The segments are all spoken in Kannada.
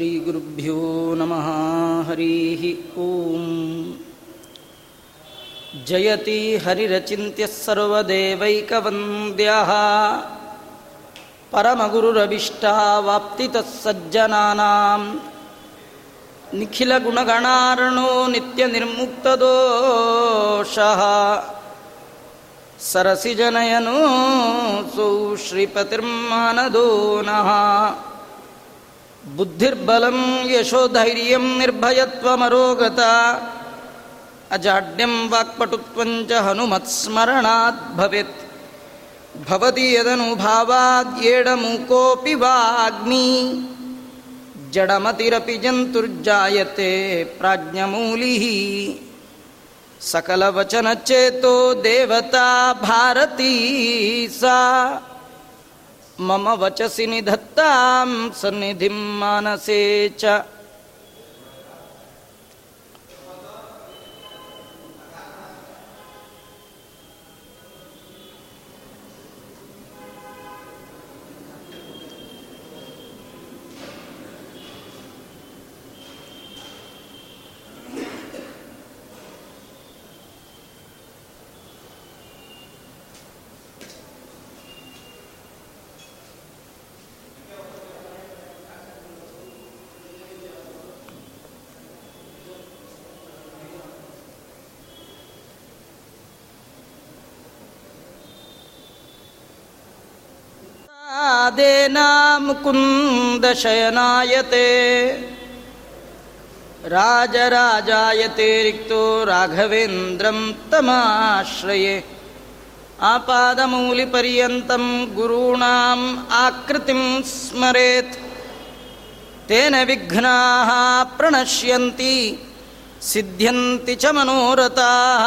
श्रीगुरुभ्यो नमः। हरिः ॐ जयति हरिरचिन्त्यः सर्वदेवैकवन्द्यः। परमगुरुरभिष्टावाप्तितः सज्जनानां निखिलगुणगणार्णो नित्यनिर्मुक्तदोषः। सरसिजनयनो सौ श्रीपतिर्मानदो नः बुद्धिर्बलं यशोधैर्यं निर्भयत्वमरोगता अजाड्यं वाक्पटुत्वं च हनुमत्स्मरणात् भवेत् भवति यदनुभावाद्येडमुकोऽपि वाग्मी जडमतिरपि जन्तुर्जायते प्राज्ञमूलिः सकलवचनचेतो देवता भारती सा मम वचसि निधत्तां सन्निधिं मानसे च मुकुन्दशयनायते। राजराजायते रिक्तो राघवेन्द्रं तमाश्रये। आपादमूलिपर्यन्तं गुरूणाम् आकृतिं स्मरेत्। तेन विघ्नाः प्रणश्यन्ति सिद्ध्यन्ति च मनोरथाः।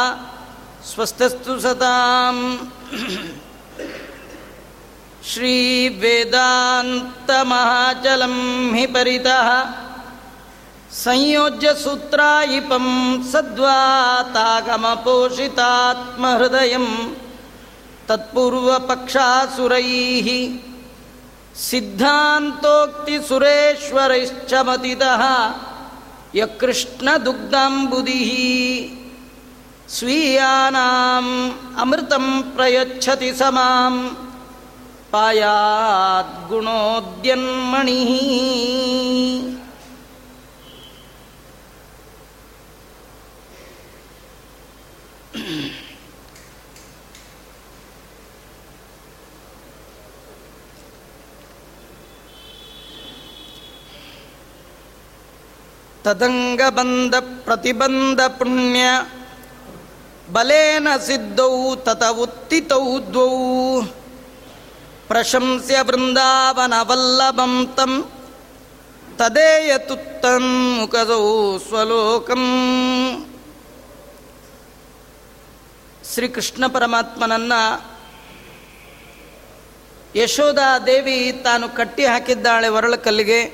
स्वस्तस्तु सताम् श्रीवेदान्तमहाचलं हि परितः संयोज्य सूत्रायिपं सद्वातागमपोषितात्महृदयं तत्पूर्वपक्षासुरैः सिद्धान्तोक्तिसुरेश्वरैश्च मतितः यकृष्णदुग्धाम्बुदिः स्वीयानाम् अमृतं प्रयच्छति स माम् पायाद्गुणोद्यन्मणिः तदङ्गबन्धप्रतिबन्धपुण्य बलेन सिद्धौ तत उत्थितौ द्वौ ಪ್ರಶಂಸ್ಯ ವೃಂದಾವನವಲ್ಲಭಂ ತಂ ತದೇಯತುತ್ತಂ ಮುಖದೌ ಸ್ವಲೋಕಂ. ಶ್ರೀಕೃಷ್ಣ ಪರಮಾತ್ಮನನ್ನ ಯಶೋಧಾದೇವಿ ತಾನು ಕಟ್ಟಿ ಹಾಕಿದ್ದಾಳೆ ಒರಳ ಕಲ್ಲಿಗೆ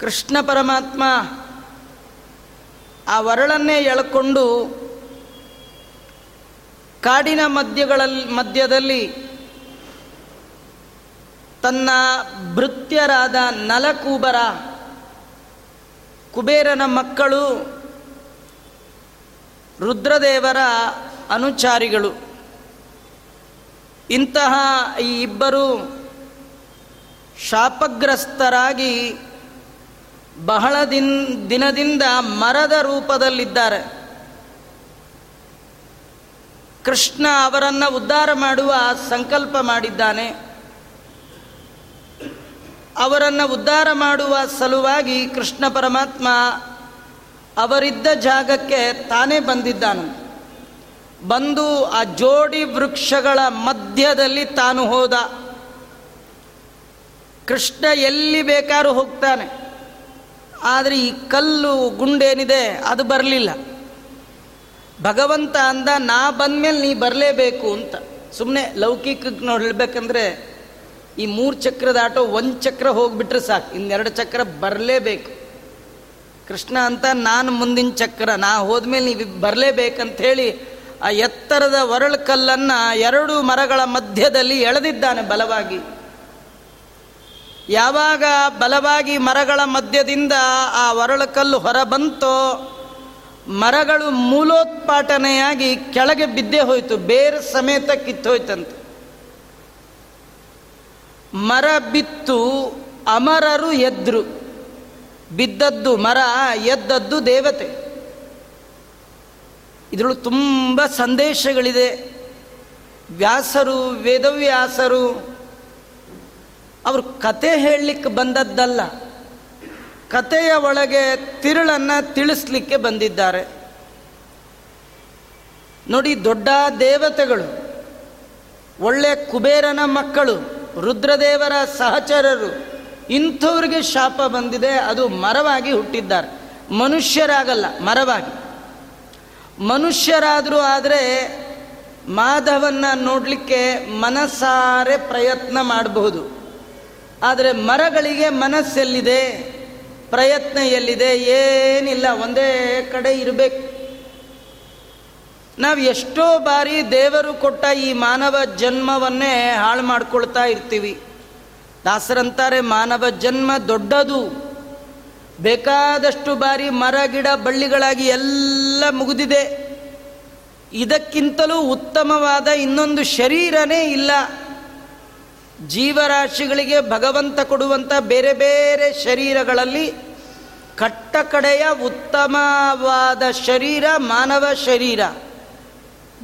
ಕೃಷ್ಣ ಪರಮಾತ್ಮ ಆ ವರಳನ್ನೇ ಎಳ್ಕೊಂಡು ಕಾಡಿನ ಮಧ್ಯಗಳಲ್ಲಿ, ಮಧ್ಯದಲ್ಲಿ ತನ್ನ ಭೃತ್ಯರಾದ ನಲಕೂಬರ ಕುಬೇರನ ಮಕ್ಕಳು, ರುದ್ರದೇವರ ಅನುಚಾರಿಗಳು. ಇಂತಹ ಈ ಇಬ್ಬರು ಶಾಪಗ್ರಸ್ತರಾಗಿ ಬಹಳ ದಿನ, ದಿನದಿಂದ ಮರದ ರೂಪದಲ್ಲಿದ್ದಾರೆ. ಕೃಷ್ಣ ಅವರನ್ನು ಉದ್ಧಾರ ಮಾಡುವ ಸಂಕಲ್ಪ ಮಾಡಿದ್ದಾನೆ. ಅವರನ್ನು ಉದ್ಧಾರ ಮಾಡುವ ಸಲುವಾಗಿ ಕೃಷ್ಣ ಪರಮಾತ್ಮ ಅವರಿದ್ದ ಜಾಗಕ್ಕೆ ತಾನೇ ಬಂದಿದ್ದಾನೆ. ಬಂದು ಆ ಜೋಡಿ ವೃಕ್ಷಗಳ ಮಧ್ಯದಲ್ಲಿ ತಾನು ಹೋದ. ಕೃಷ್ಣ ಎಲ್ಲಿ ಬೇಕಾದ್ರೂ ಹೋಗ್ತಾನೆ. ಆದರೆ ಈ ಕಲ್ಲು ಗುಂಡೇನಿದೆ, ಅದು ಬರಲಿಲ್ಲ. ಭಗವಂತ ಅಂದ, ನಾ ಬಂದ್ಮೇಲೆ ನೀ ಬರಲೇಬೇಕು ಅಂತ. ಸುಮ್ಮನೆ ಲೌಕಿಕ ನಾವು ಹೇಳಬೇಕಂದ್ರೆ, ಈ ಮೂರು ಚಕ್ರದ ಆಟೋ ಒಂದು ಚಕ್ರ ಹೋಗ್ಬಿಟ್ರೆ ಸಾಕು, ಇನ್ನೆರಡು ಚಕ್ರ ಬರಲೇಬೇಕು. ಕೃಷ್ಣ ಅಂತ, ನಾನು ಮುಂದಿನ ಚಕ್ರ, ನಾ ಹೋದ್ಮೇಲೆ ನೀವು ಬರಲೇಬೇಕಂತ ಹೇಳಿ ಆ ಎತ್ತರದ ಒರಳು ಕಲ್ಲನ್ನು ಎರಡು ಮರಗಳ ಮಧ್ಯದಲ್ಲಿ ಎಳೆದಿದ್ದಾನೆ ಬಲವಾಗಿ. ಯಾವಾಗ ಬಲವಾಗಿ ಮರಗಳ ಮಧ್ಯದಿಂದ ಆ ಒರಳಕಲ್ಲು ಹೊರ ಬಂತೋ ಮರಗಳು ಮೂಲೋತ್ಪಾಟನೆಯಾಗಿ ಕೆಳಗೆ ಬಿದ್ದೇ ಹೋಯಿತು, ಬೇರೆ ಸಮೇತ ಕಿತ್ತೋಯ್ತಂತೆ ಮರ ಬಿತ್ತು, ಅಮರರು ಎದ್ರು. ಬಿದ್ದದ್ದು ಮರ, ಎದ್ದದ್ದು ದೇವತೆ. ಇದರಲ್ಲೂ ತುಂಬ ಸಂದೇಶಗಳಿದೆ. ವ್ಯಾಸರು, ವೇದವ್ಯಾಸರು, ಅವರು ಕತೆ ಹೇಳಲಿಕ್ಕೆ ಬಂದದ್ದಲ್ಲ. ಕತೆಯ ಒಳಗೆ ತಿರುಳನ್ನು ತಿಳಿಸ್ಲಿಕ್ಕೆ ಬಂದಿದ್ದಾರೆ. ನೋಡಿ, ದೊಡ್ಡ ದೇವತೆಗಳು, ಒಳ್ಳೆ ಕುಬೇರನ ಮಕ್ಕಳು, ರುದ್ರದೇವರ ಸಹಚರರು, ಇಂಥವ್ರಿಗೆ ಶಾಪ ಬಂದಿದೆ, ಅದು ಮರವಾಗಿ ಹುಟ್ಟಿದ್ದಾರೆ. ಮನುಷ್ಯರಾಗಲ್ಲ, ಮರವಾಗಿ. ಮನುಷ್ಯರಾದರೂ ಆದರೆ ಮಾಧವನ್ನ ನೋಡಲಿಕ್ಕೆ ಮನಸಾರೆ ಪ್ರಯತ್ನ ಮಾಡಬಹುದು. ಆದರೆ ಮರಗಳಿಗೆ ಮನಸ್ಸೆಲ್ಲಿದೆ? ಪ್ರಯತ್ನ ಎಲ್ಲಿದೆ ಏನಿಲ್ಲ, ಒಂದೇ ಕಡೆ ಇರಬೇಕು. ನಾವು ಎಷ್ಟೋ ಬಾರಿ ದೇವರು ಕೊಟ್ಟ ಈ ಮಾನವ ಜನ್ಮವನ್ನೇ ಹಾಳು ಮಾಡ್ಕೊಳ್ತಾ ಇರ್ತೀವಿ. ದಾಸರಂತಾರೆ, ಮಾನವ ಜನ್ಮ ದೊಡ್ಡದು. ಬೇಕಾದಷ್ಟು ಬಾರಿ ಮರ, ಗಿಡ, ಬಳ್ಳಿಗಳಾಗಿ ಎಲ್ಲ ಮುಗಿದಿದೆ. ಇದಕ್ಕಿಂತಲೂ ಉತ್ತಮವಾದ ಇನ್ನೊಂದು ಶರೀರನೇ ಇಲ್ಲ. ಜೀವರಾಶಿಗಳಿಗೆ ಭಗವಂತ ಕೊಡುವಂಥ ಬೇರೆ ಬೇರೆ ಶರೀರಗಳಲ್ಲಿ ಕಟ್ಟ ಕಡೆಯ ಉತ್ತಮವಾದ ಶರೀರ, ಮಾನವ ಶರೀರ.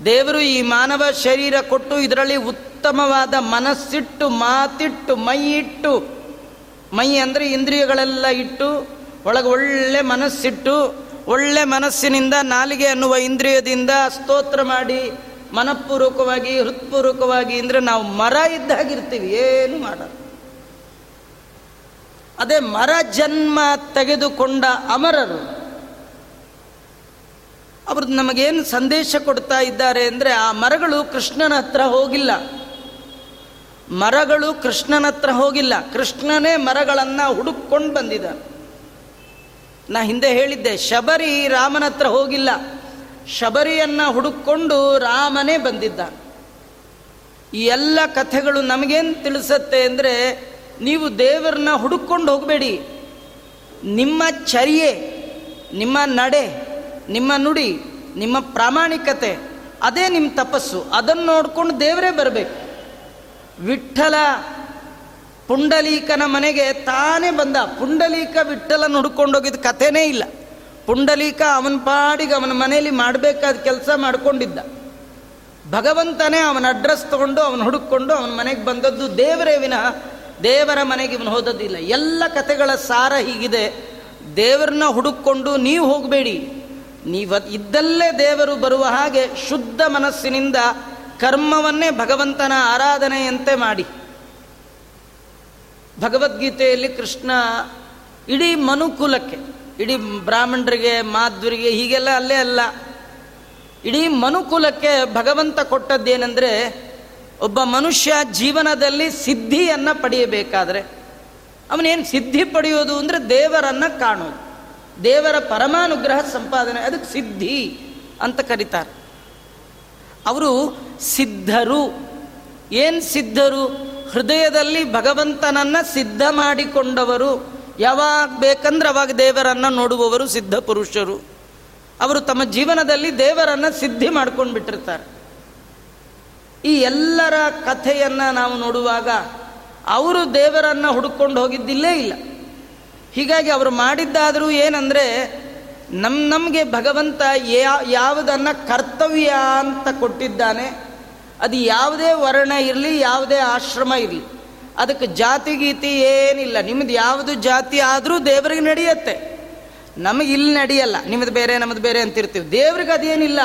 ದೇವರು ಈ ಮಾನವ ಶರೀರ ಕೊಟ್ಟು ಇದರಲ್ಲಿ ಉತ್ತಮವಾದ ಮನಸ್ಸಿಟ್ಟು, ಮಾತಿಟ್ಟು ಮೈ ಇಟ್ಟು ಮೈ ಅಂದರೆ ಇಂದ್ರಿಯಗಳೆಲ್ಲ ಇಟ್ಟು, ಒಳಗೆ ಒಳ್ಳೆ ಮನಸ್ಸಿಟ್ಟು, ಒಳ್ಳೆ ಮನಸ್ಸಿನಿಂದ ನಾಲಿಗೆ ಅನ್ನುವ ಇಂದ್ರಿಯದಿಂದ ಸ್ತೋತ್ರ ಮಾಡಿ, ಮನಪೂರ್ವಕವಾಗಿ, ಹೃತ್ಪೂರ್ವಕವಾಗಿ, ಅಂದರೆ ನಾವು ಮರ ಇದ್ದಾಗಿರ್ತೀವಿ ಏನು ಮಾಡಲ್ಲ ಅದೇ ಮರ ಜನ್ಮ ತೆಗೆದುಕೊಂಡ ಅಮರರು. ಅವರು ನಮಗೇನು ಸಂದೇಶ ಕೊಡ್ತಾ ಇದ್ದಾರೆ ಅಂದರೆ ಆ ಮರಗಳು ಕೃಷ್ಣನ ಹತ್ರ ಹೋಗಿಲ್ಲ. ಮರಗಳು ಕೃಷ್ಣನ ಹತ್ರ ಹೋಗಿಲ್ಲ. ಕೃಷ್ಣನೇ ಮರಗಳನ್ನು ಹುಡುಕೊಂಡು ಬಂದಿದ. ನಾ ಹಿಂದೆ ಹೇಳಿದ್ದೆ, ಶಬರಿ ರಾಮನ ಹತ್ರ ಹೋಗಿಲ್ಲ. ಶಬರಿಯನ್ನು ಹುಡುಕೊಂಡು ರಾಮನೇ ಬಂದಿದ್ದ. ಈ ಎಲ್ಲ ಕಥೆಗಳು ನಮಗೇನು ತಿಳಿಸತ್ತೆ ಅಂದರೆ ನೀವು ದೇವರನ್ನ ಹುಡುಕೊಂಡು ಹೋಗಬೇಡಿ. ನಿಮ್ಮ ಚರ್ಯೆ, ನಿಮ್ಮ ನಡೆ, ನಿಮ್ಮ ನುಡಿ, ನಿಮ್ಮ ಪ್ರಾಮಾಣಿಕತೆ, ಅದೇ ನಿಮ್ಮ ತಪಸ್ಸು. ಅದನ್ನು ನೋಡ್ಕೊಂಡು ದೇವರೇ ಬರಬೇಕು. ವಿಠಲ ಪುಂಡಲೀಕನ ಮನೆಗೆ ತಾನೇ ಬಂದ. ಪುಂಡಲೀಕ ವಿಠಲನ ಹುಡ್ಕೊಂಡೋಗಿದ್ದ ಕಥೆನೇ ಇಲ್ಲ. ಪುಂಡಲೀಕ ಅವನ ಪಾಡಿಗೆ ಅವನ ಮನೆಯಲ್ಲಿ ಮಾಡಬೇಕಾದ ಕೆಲಸ ಮಾಡಿಕೊಂಡಿದ್ದ. ಭಗವಂತನೇ ಅವನ ಅಡ್ರೆಸ್ ತಗೊಂಡು ಅವನು ಹುಡುಕೊಂಡು ಅವನ ಮನೆಗೆ ಬಂದದ್ದು ದೇವರೇ ವಿನಃ ದೇವರ ಮನೆಗೆ ಇವನು ಹೋದದ್ದಿಲ್ಲ. ಎಲ್ಲ ಕಥೆಗಳ ಸಾರ ಹೀಗಿದೆ. ದೇವರನ್ನ ಹುಡುಕೊಂಡು ನೀವು ಹೋಗಬೇಡಿ. ನೀವ ಇದ್ದಲ್ಲೇ ದೇವರು ಬರುವ ಹಾಗೆ ಶುದ್ಧ ಮನಸ್ಸಿನಿಂದ ಕರ್ಮವನ್ನೇ ಭಗವಂತನ ಆರಾಧನೆಯಂತೆ ಮಾಡಿ. ಭಗವದ್ಗೀತೆಯಲ್ಲಿ ಕೃಷ್ಣ ಇಡೀ ಮನುಕುಲಕ್ಕೆ, ಇಡೀ ಬ್ರಾಹ್ಮಣರಿಗೆ, ಮಾಧ್ವರಿಗೆ ಹೀಗೆಲ್ಲ ಅಲ್ಲೇ ಅಲ್ಲ. ಇಡೀ ಮನುಕುಲಕ್ಕೆ ಭಗವಂತ ಕೊಟ್ಟದ್ದೇನೆಂದರೆ ಒಬ್ಬ ಮನುಷ್ಯ ಜೀವನದಲ್ಲಿ ಸಿದ್ಧಿಯನ್ನು ಪಡೆಯಬೇಕಾದ್ರೆ ಅವನೇನು ಸಿದ್ಧಿ ಪಡೆಯೋದು ಅಂದರೆ ದೇವರನ್ನು ಕಾಣೋದು. ದೇವರ ಪರಮಾನುಗ್ರಹ ಸಂಪಾದನೆ, ಅದಕ್ಕೆ ಸಿದ್ಧಿ ಅಂತ ಕರೀತಾರೆ. ಅವರು ಸಿದ್ಧರು. ಏನು ಸಿದ್ಧರು? ಹೃದಯದಲ್ಲಿ ಭಗವಂತನನ್ನ ಸಿದ್ಧ ಮಾಡಿಕೊಂಡವರು. ಯಾವಾಗ ಬೇಕಂದ್ರೆ ಅವಾಗ ದೇವರನ್ನ ನೋಡುವವರು ಸಿದ್ಧ ಪುರುಷರು. ಅವರು ತಮ್ಮ ಜೀವನದಲ್ಲಿ ದೇವರನ್ನ ಸಿದ್ಧಿ ಮಾಡ್ಕೊಂಡು ಬಿಟ್ಟಿರ್ತಾರೆ ಈ ಎಲ್ಲರ ಕಥೆಯನ್ನು ನಾವು ನೋಡುವಾಗ ಅವರು ದೇವರನ್ನು ಹುಡುಕೊಂಡು ಹೋಗಿದ್ದಿಲ್ಲೇ ಇಲ್ಲ. ಹೀಗಾಗಿ ಅವರು ಮಾಡಿದ್ದಾದರೂ ಏನಂದರೆ ನಮ್ಮ ನಮಗೆ ಭಗವಂತ ಯಾವುದನ್ನು ಕರ್ತವ್ಯ ಅಂತ ಕೊಟ್ಟಿದ್ದಾನೆ, ಅದು ಯಾವುದೇ ವರ್ಣ ಇರಲಿ, ಯಾವುದೇ ಆಶ್ರಮ ಇರಲಿ, ಅದಕ್ಕೆ ಜಾತಿ ಗೀತಿ ಏನಿಲ್ಲ. ನಿಮ್ಮದು ಯಾವುದು ಜಾತಿ ಆದರೂ ದೇವರಿಗೆ ನಡೆಯುತ್ತೆ. ನಮಗೆ ಇಲ್ಲಿ ನಡೆಯಲ್ಲ. ನಿಮ್ಮದು ಬೇರೆ ನಮ್ಮದು ಬೇರೆ ಅಂತಿರ್ತೀವಿ. ದೇವ್ರಿಗೆ ಅದೇನಿಲ್ಲ.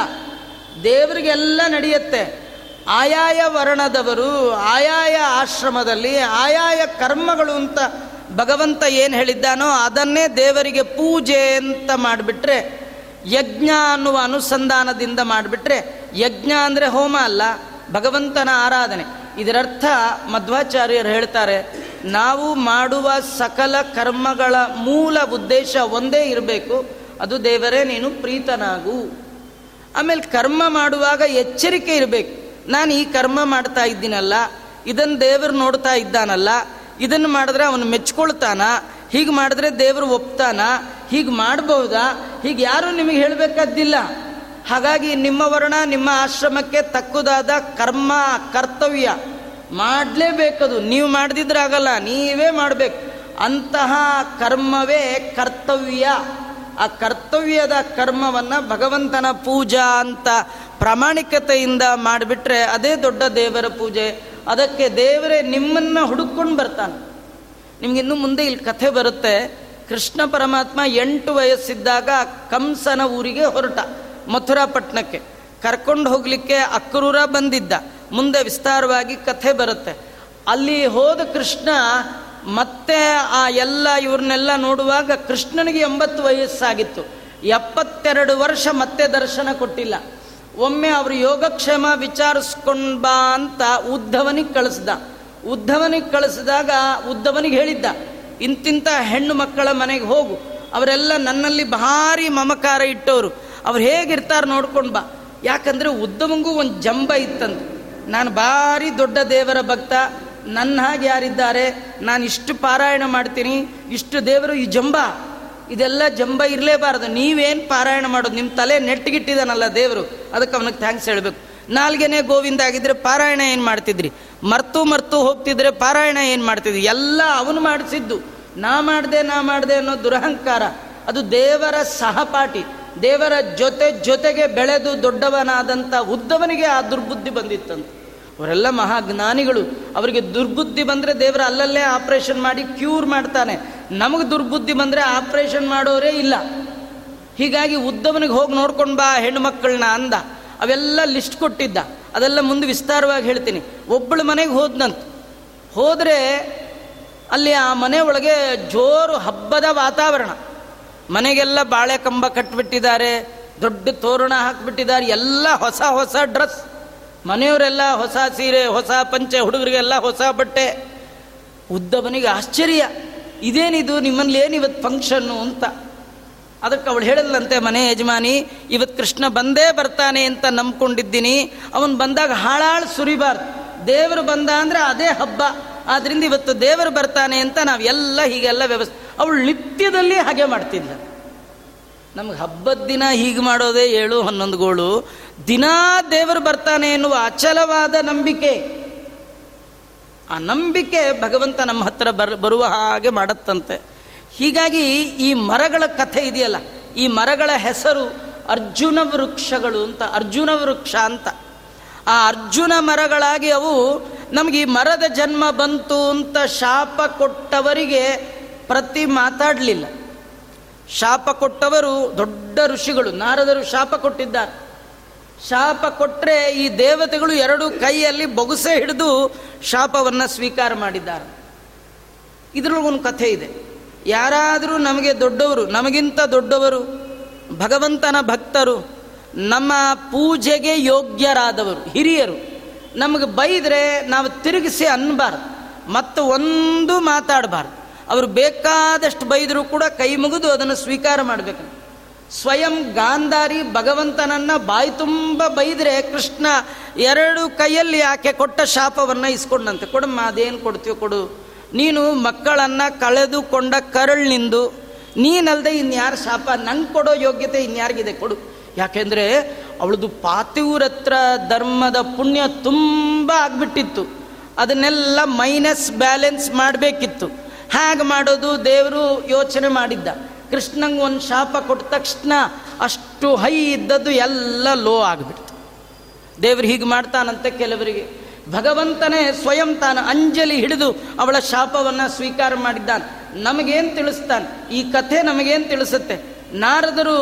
ದೇವರಿಗೆಲ್ಲ ನಡೆಯುತ್ತೆ. ಆಯಾಯ ವರ್ಣದವರು, ಆಯಾಯ ಆಶ್ರಮದಲ್ಲಿ ಆಯಾಯ ಕರ್ಮಗಳು ಅಂತ ಭಗವಂತ ಏನು ಹೇಳಿದ್ದಾನೋ ಅದನ್ನೇ ದೇವರಿಗೆ ಪೂಜೆ ಅಂತ ಮಾಡಿಬಿಟ್ರೆ, ಯಜ್ಞ ಅನ್ನುವ ಅನುಸಂಧಾನದಿಂದ ಮಾಡಿಬಿಟ್ರೆ, ಯಜ್ಞ ಅಂದರೆ ಹೋಮ ಅಲ್ಲ, ಭಗವಂತನ ಆರಾಧನೆ. ಇದರರ್ಥ ಮಧ್ವಾಚಾರ್ಯರು ಹೇಳ್ತಾರೆ, ನಾವು ಮಾಡುವ ಸಕಲ ಕರ್ಮಗಳ ಮೂಲ ಉದ್ದೇಶ ಒಂದೇ ಇರಬೇಕು, ಅದು ದೇವರೇ ನೀನು ಪ್ರೀತನಾಗು. ಆಮೇಲೆ ಕರ್ಮ ಮಾಡುವಾಗ ಎಚ್ಚರಿಕೆ ಇರಬೇಕು. ನಾನು ಈ ಕರ್ಮ ಮಾಡ್ತಾ ಇದ್ದೀನಲ್ಲ ಇದನ್ನು ದೇವರು ನೋಡ್ತಾ ಇದ್ದಾನಲ್ಲ ಇದನ್ನು ಮಾಡಿದ್ರೆ ಅವನು ಮೆಚ್ಕೊಳ್ತಾನ, ಹೀಗೆ ಮಾಡಿದ್ರೆ ದೇವರು ಒಪ್ತಾನ, ಹೀಗೆ ಮಾಡ್ಬೋದಾ? ಹೀಗೆ ಯಾರು ನಿಮಗೆ ಹೇಳಬೇಕಾದ್ದಿಲ್ಲ. ಹಾಗಾಗಿ ನಿಮ್ಮ ವರ್ಣ, ನಿಮ್ಮ ಆಶ್ರಮಕ್ಕೆ ತಕ್ಕುದಾದ ಕರ್ಮ, ಕರ್ತವ್ಯ ಮಾಡಲೇಬೇಕದು. ನೀವು ಮಾಡದಿದ್ರೆ ಆಗಲ್ಲ, ನೀವೇ ಮಾಡಬೇಕು. ಅಂತಹ ಕರ್ಮವೇ ಕರ್ತವ್ಯ. ಆ ಕರ್ತವ್ಯದ ಕರ್ಮವನ್ನು ಭಗವಂತನ ಪೂಜಾ ಅಂತ ಪ್ರಾಮಾಣಿಕತೆಯಿಂದ ಮಾಡಿಬಿಟ್ರೆ ಅದೇ ದೊಡ್ಡ ದೇವರ ಪೂಜೆ. ಅದಕ್ಕೆ ದೇವರೇ ನಿಮ್ಮನ್ನು ಹುಡುಕೊಂಡು ಬರ್ತಾನೆ. ನಿಮಗಿನ್ನೂ ಮುಂದೆ ಇಲ್ಲಿ ಕಥೆ ಬರುತ್ತೆ. ಕೃಷ್ಣ ಪರಮಾತ್ಮ ಎಂಟು ವಯಸ್ಸಿದ್ದಾಗ ಕಂಸನ ಊರಿಗೆ ಹೊರಟ ಮಥುರಾ ಪಟ್ಟಣಕ್ಕೆ ಕರ್ಕೊಂಡು ಹೋಗಲಿಕ್ಕೆ ಅಕ್ರೂರ ಬಂದಿದ್ದ. ಮುಂದೆ ವಿಸ್ತಾರವಾಗಿ ಕಥೆ ಬರುತ್ತೆ. ಅಲ್ಲಿ ಹೋದ ಕೃಷ್ಣ ಮತ್ತೆ ಆ ಎಲ್ಲ ಇವ್ರನ್ನೆಲ್ಲ ನೋಡುವಾಗ ಕೃಷ್ಣನಿಗೆ ಎಂಬತ್ತು ವಯಸ್ಸಾಗಿತ್ತು. ಎಪ್ಪತ್ತೆರಡು ವರ್ಷ ಮತ್ತೆ ದರ್ಶನ ಕೊಟ್ಟಿಲ್ಲ. ಒಮ್ಮೆ ಅವರು ಯೋಗಕ್ಷೇಮ ವಿಚಾರಿಸ್ಕೊಂಡ್ ಬಾ ಅಂತ ಉದ್ಧವನಿಗೆ ಕಳಿಸ್ದ. ಉದ್ಧವನಿಗೆ ಕಳಿಸಿದಾಗ ಉದ್ಧವನಿಗೆ ಹೇಳಿದ್ದ, ಇಂತಿಂತ ಹೆಣ್ಣು ಮಕ್ಕಳ ಮನೆಗೆ ಹೋಗು. ಅವರೆಲ್ಲ ನನ್ನಲ್ಲಿ ಭಾರಿ ಮಮಕಾರ ಇಟ್ಟವರು ಅವ್ರು ಹೇಗಿರ್ತಾರೆ ನೋಡ್ಕೊಂಡು ಬಾ. ಯಾಕಂದ್ರೆ ಉದ್ಧವನಿಗೂ ಒಂದು ಜಂಬ ಇತ್ತಂತ. ನಾನು ಭಾರಿ ದೊಡ್ಡ ದೇವರ ಭಕ್ತ. ನನ್ನ ಹಾಗೆ ಯಾರಿದ್ದಾರೆ? ನಾನು ಇಷ್ಟು ಪಾರಾಯಣ ಮಾಡ್ತೀನಿ, ಇಷ್ಟು ದೇವರು ಈ ಜಂಬ, ಇದೆಲ್ಲ ಜಂಬ ಇರಲೇಬಾರದು. ನೀವೇನು ಪಾರಾಯಣ ಮಾಡೋದು? ನಿಮ್ಮ ತಲೆ ನೆಟ್ಟಿಗಿಟ್ಟಿದಾನಲ್ಲ ದೇವರು. ಅದಕ್ಕೆ ಅವನಿಗೆ ಥ್ಯಾಂಕ್ಸ್ ಹೇಳಬೇಕು. ನಾಲ್ಗೆನೇ ಗೋವಿಂದ ಆಗಿದ್ರೆ ಪಾರಾಯಣ ಏನು ಮಾಡ್ತಿದ್ರಿ? ಮರ್ತು ಮರ್ತು ಹೋಗ್ತಿದ್ರೆ ಪಾರಾಯಣ ಏನು ಮಾಡ್ತಿದ್ರಿ? ಎಲ್ಲ ಅವನು ಮಾಡಿಸಿದ್ದು. ನಾ ಮಾಡಿದೆ ನಾ ಮಾಡಿದೆ ಅನ್ನೋ ದುರಹಂಕಾರ. ಅದು ದೇವರ ಸಹಪಾಠಿ. ದೇವರ ಜೊತೆ ಜೊತೆಗೆ ಬೆಳೆದು ದೊಡ್ಡವನಾದಂಥ ಉದ್ದವನಿಗೆ ಆ ದುರ್ಬುದ್ಧಿ ಬಂದಿತ್ತಂತ. ಅವರೆಲ್ಲ ಮಹಾಜ್ಞಾನಿಗಳು. ಅವರಿಗೆ ದುರ್ಬುದ್ಧಿ ಬಂದರೆ ದೇವರ ಅಲ್ಲಲ್ಲೇ ಆಪರೇಷನ್ ಮಾಡಿ ಕ್ಯೂರ್ ಮಾಡ್ತಾನೆ. ನಮಗೆ ದುರ್ಬುದ್ಧಿ ಬಂದರೆ ಆಪರೇಷನ್ ಮಾಡೋರೇ ಇಲ್ಲ. ಹೀಗಾಗಿ ಉದ್ದವನಿಗೆ ಹೋಗಿ ನೋಡ್ಕೊಂಡು ಬಾ ಹೆಣ್ಣು ಮಕ್ಕಳನ್ನ ಅಂದ. ಅವೆಲ್ಲ ಲಿಸ್ಟ್ ಕೊಟ್ಟಿದ್ದ. ಅದೆಲ್ಲ ಮುಂದೆ ವಿಸ್ತಾರವಾಗಿ ಹೇಳ್ತೀನಿ. ಒಬ್ಬಳ ಮನೆಗೆ ಹೋದ್ನಂತ. ಹೋದರೆ ಅಲ್ಲಿ ಆ ಮನೆ ಒಳಗೆ ಜೋರು ಹಬ್ಬದ ವಾತಾವರಣ. ಮನೆಗೆಲ್ಲ ಬಾಳೆ ಕಂಬ ಕಟ್ಬಿಟ್ಟಿದ್ದಾರೆ, ದೊಡ್ಡ ತೋರಣ ಹಾಕಿಬಿಟ್ಟಿದ್ದಾರೆ, ಎಲ್ಲ ಹೊಸ ಹೊಸ ಡ್ರೆಸ್. ಮನೆಯವರೆಲ್ಲ ಹೊಸ ಸೀರೆ, ಹೊಸ ಪಂಚೆ, ಹುಡುಗರಿಗೆಲ್ಲ ಹೊಸ ಬಟ್ಟೆ. ಉದ್ದವನಿಗೆ ಆಶ್ಚರ್ಯ. ಇದೇನಿದು? ನಿಮ್ಮಲ್ಲಿ ಏನು ಇವತ್ತು ಫಂಕ್ಷನ್ನು ಅಂತ. ಅದಕ್ಕೆ ಅವಳು ಹೇಳಲ್ಲಂತೆ ಮನೆ ಯಜಮಾನಿ ಇವತ್ತು ಕೃಷ್ಣ ಬಂದೇ ಬರ್ತಾನೆ ಅಂತ ನಂಬ್ಕೊಂಡಿದ್ದೀನಿ. ಅವನು ಬಂದಾಗ ಹಾಳಾಳು ಸುರಿಬಾರ್ದು. ದೇವರು ಬಂದ ಅಂದರೆ ಅದೇ ಹಬ್ಬ. ಆದ್ರಿಂದ ಇವತ್ತು ದೇವರು ಬರ್ತಾನೆ ಅಂತ ನಾವು ಎಲ್ಲ ಹೀಗೆಲ್ಲ ವ್ಯವಸ್ಥೆ ಅವಳು ನಿತ್ಯದಲ್ಲಿ ಹಾಗೆ ಮಾಡ್ತಿದ್ಲು. ನಮ್ಗೆ ಹಬ್ಬದ ದಿನ ಹೀಗೆ ಮಾಡೋದೇ ಏಳು, ಹನ್ನೊಂದು ಗೋಳು. ದಿನಾ ದೇವರು ಬರ್ತಾನೆ ಎನ್ನುವ ಅಚಲವಾದ ನಂಬಿಕೆ, ಆ ನಂಬಿಕೆ ಭಗವಂತ ನಮ್ಮ ಹತ್ರ ಬರ್, ಬರುವ ಹಾಗೆ ಮಾಡತ್ತಂತೆ. ಹೀಗಾಗಿ ಈ ಮರಗಳ ಕಥೆ ಇದೆಯಲ್ಲ, ಈ ಮರಗಳ ಹೆಸರು ಅರ್ಜುನ ವೃಕ್ಷಗಳು ಅಂತ, ಅರ್ಜುನ ವೃಕ್ಷ ಅಂತ. ಆ ಅರ್ಜುನ ಮರಗಳಾಗಿ ಅವು ನಮಗೆ ಈ ಮರದ ಜನ್ಮ ಬಂತು ಅಂತ ಶಾಪ ಕೊಟ್ಟವರಿಗೆ ಪ್ರತಿ ಮಾತಾಡಲಿಲ್ಲ. ಶಾಪ ಕೊಟ್ಟವರು ದೊಡ್ಡ ಋಷಿಗಳು, ನಾರದರು ಶಾಪ ಕೊಟ್ಟಿದ್ದಾರೆ. ಶಾಪ ಕೊಟ್ಟರೆ ಈ ದೇವತೆಗಳು ಎರಡು ಕೈಯಲ್ಲಿ ಬೊಗುಸೆ ಹಿಡಿದು ಶಾಪವನ್ನು ಸ್ವೀಕಾರ ಮಾಡಿದ್ದಾರೆ. ಇದರೊಳಗೊಂದು ಕಥೆ ಇದೆ. ಯಾರಾದರೂ ನಮಗೆ ದೊಡ್ಡವರು, ನಮಗಿಂತ ದೊಡ್ಡವರು, ಭಗವಂತನ ಭಕ್ತರು, ನಮ್ಮ ಪೂಜೆಗೆ ಯೋಗ್ಯರಾದವರು, ಹಿರಿಯರು, ನಮಗೆ ಬೈದರೆ ನಾವು ತಿರುಗಿಸಿ ಅನ್ನಬಾರ್ದು, ಮತ್ತು ಒಂದು ಮಾತಾಡಬಾರ್ದು. ಅವರು ಬೇಕಾದಷ್ಟು ಬೈದರೂ ಕೂಡ ಕೈ ಮುಗಿದು ಅದನ್ನು ಸ್ವೀಕಾರ ಮಾಡಬೇಕು. ಸ್ವಯಂ ಗಾಂಧಾರಿ ಭಗವಂತನನ್ನ ಬಾಯಿ ತುಂಬ ಬೈದರೆ ಕೃಷ್ಣ ಎರಡು ಕೈಯಲ್ಲಿ ಆಕೆ ಕೊಟ್ಟ ಶಾಪವನ್ನು ಇಸ್ಕೊಂಡಂತೆ. ಕೊಡಮ್ಮ, ಅದೇನು ಕೊಡ್ತೀವಿ ಕೊಡು. ನೀನು ಮಕ್ಕಳನ್ನ ಕಳೆದುಕೊಂಡ ಕರಳ್ನಿಂದು ನೀನಲ್ಲದೆ ಇನ್ಯಾರ ಶಾಪ, ನಂಗೆ ಕೊಡೋ ಯೋಗ್ಯತೆ ಇನ್ಯಾರಿಗಿದೆ ಕೊಡು. ಯಾಕೆಂದರೆ ಅವಳದು ಪಾತಿವ್ರತ್ರ ಧರ್ಮದ ಪುಣ್ಯ ತುಂಬ ಆಗ್ಬಿಟ್ಟಿತ್ತು. ಅದನ್ನೆಲ್ಲ ಮೈನಸ್ ಬ್ಯಾಲೆನ್ಸ್ ಮಾಡಬೇಕಿತ್ತು. ಹೇಗೆ ಮಾಡೋದು ದೇವರು ಯೋಚನೆ ಮಾಡಿದ್ದ. ಕೃಷ್ಣಂಗೆ ಒಂದು ಶಾಪ ಕೊಟ್ಟ ತಕ್ಷಣ ಅಷ್ಟು ಹೈ ಇದ್ದದ್ದು ಎಲ್ಲ ಲೋ ಆಗಿಬಿಡ್ತು. ದೇವ್ರು ಹೀಗೆ ಮಾಡ್ತಾನಂತೆ ಕೆಲವರಿಗೆ, ಭಗವಂತನೇ ಸ್ವಯಂ ತಾನು ಅಂಜಲಿ ಹಿಡಿದು ಅವಳ ಶಾಪವನ್ನು ಸ್ವೀಕಾರ ಮಾಡಿದ್ದಾನೆ. ನಮಗೇನು ತಿಳಿಸ್ತಾನೆ? ಈ ಕಥೆ ನಮಗೇನು ತಿಳಿಸುತ್ತೆ? ನಾರದರು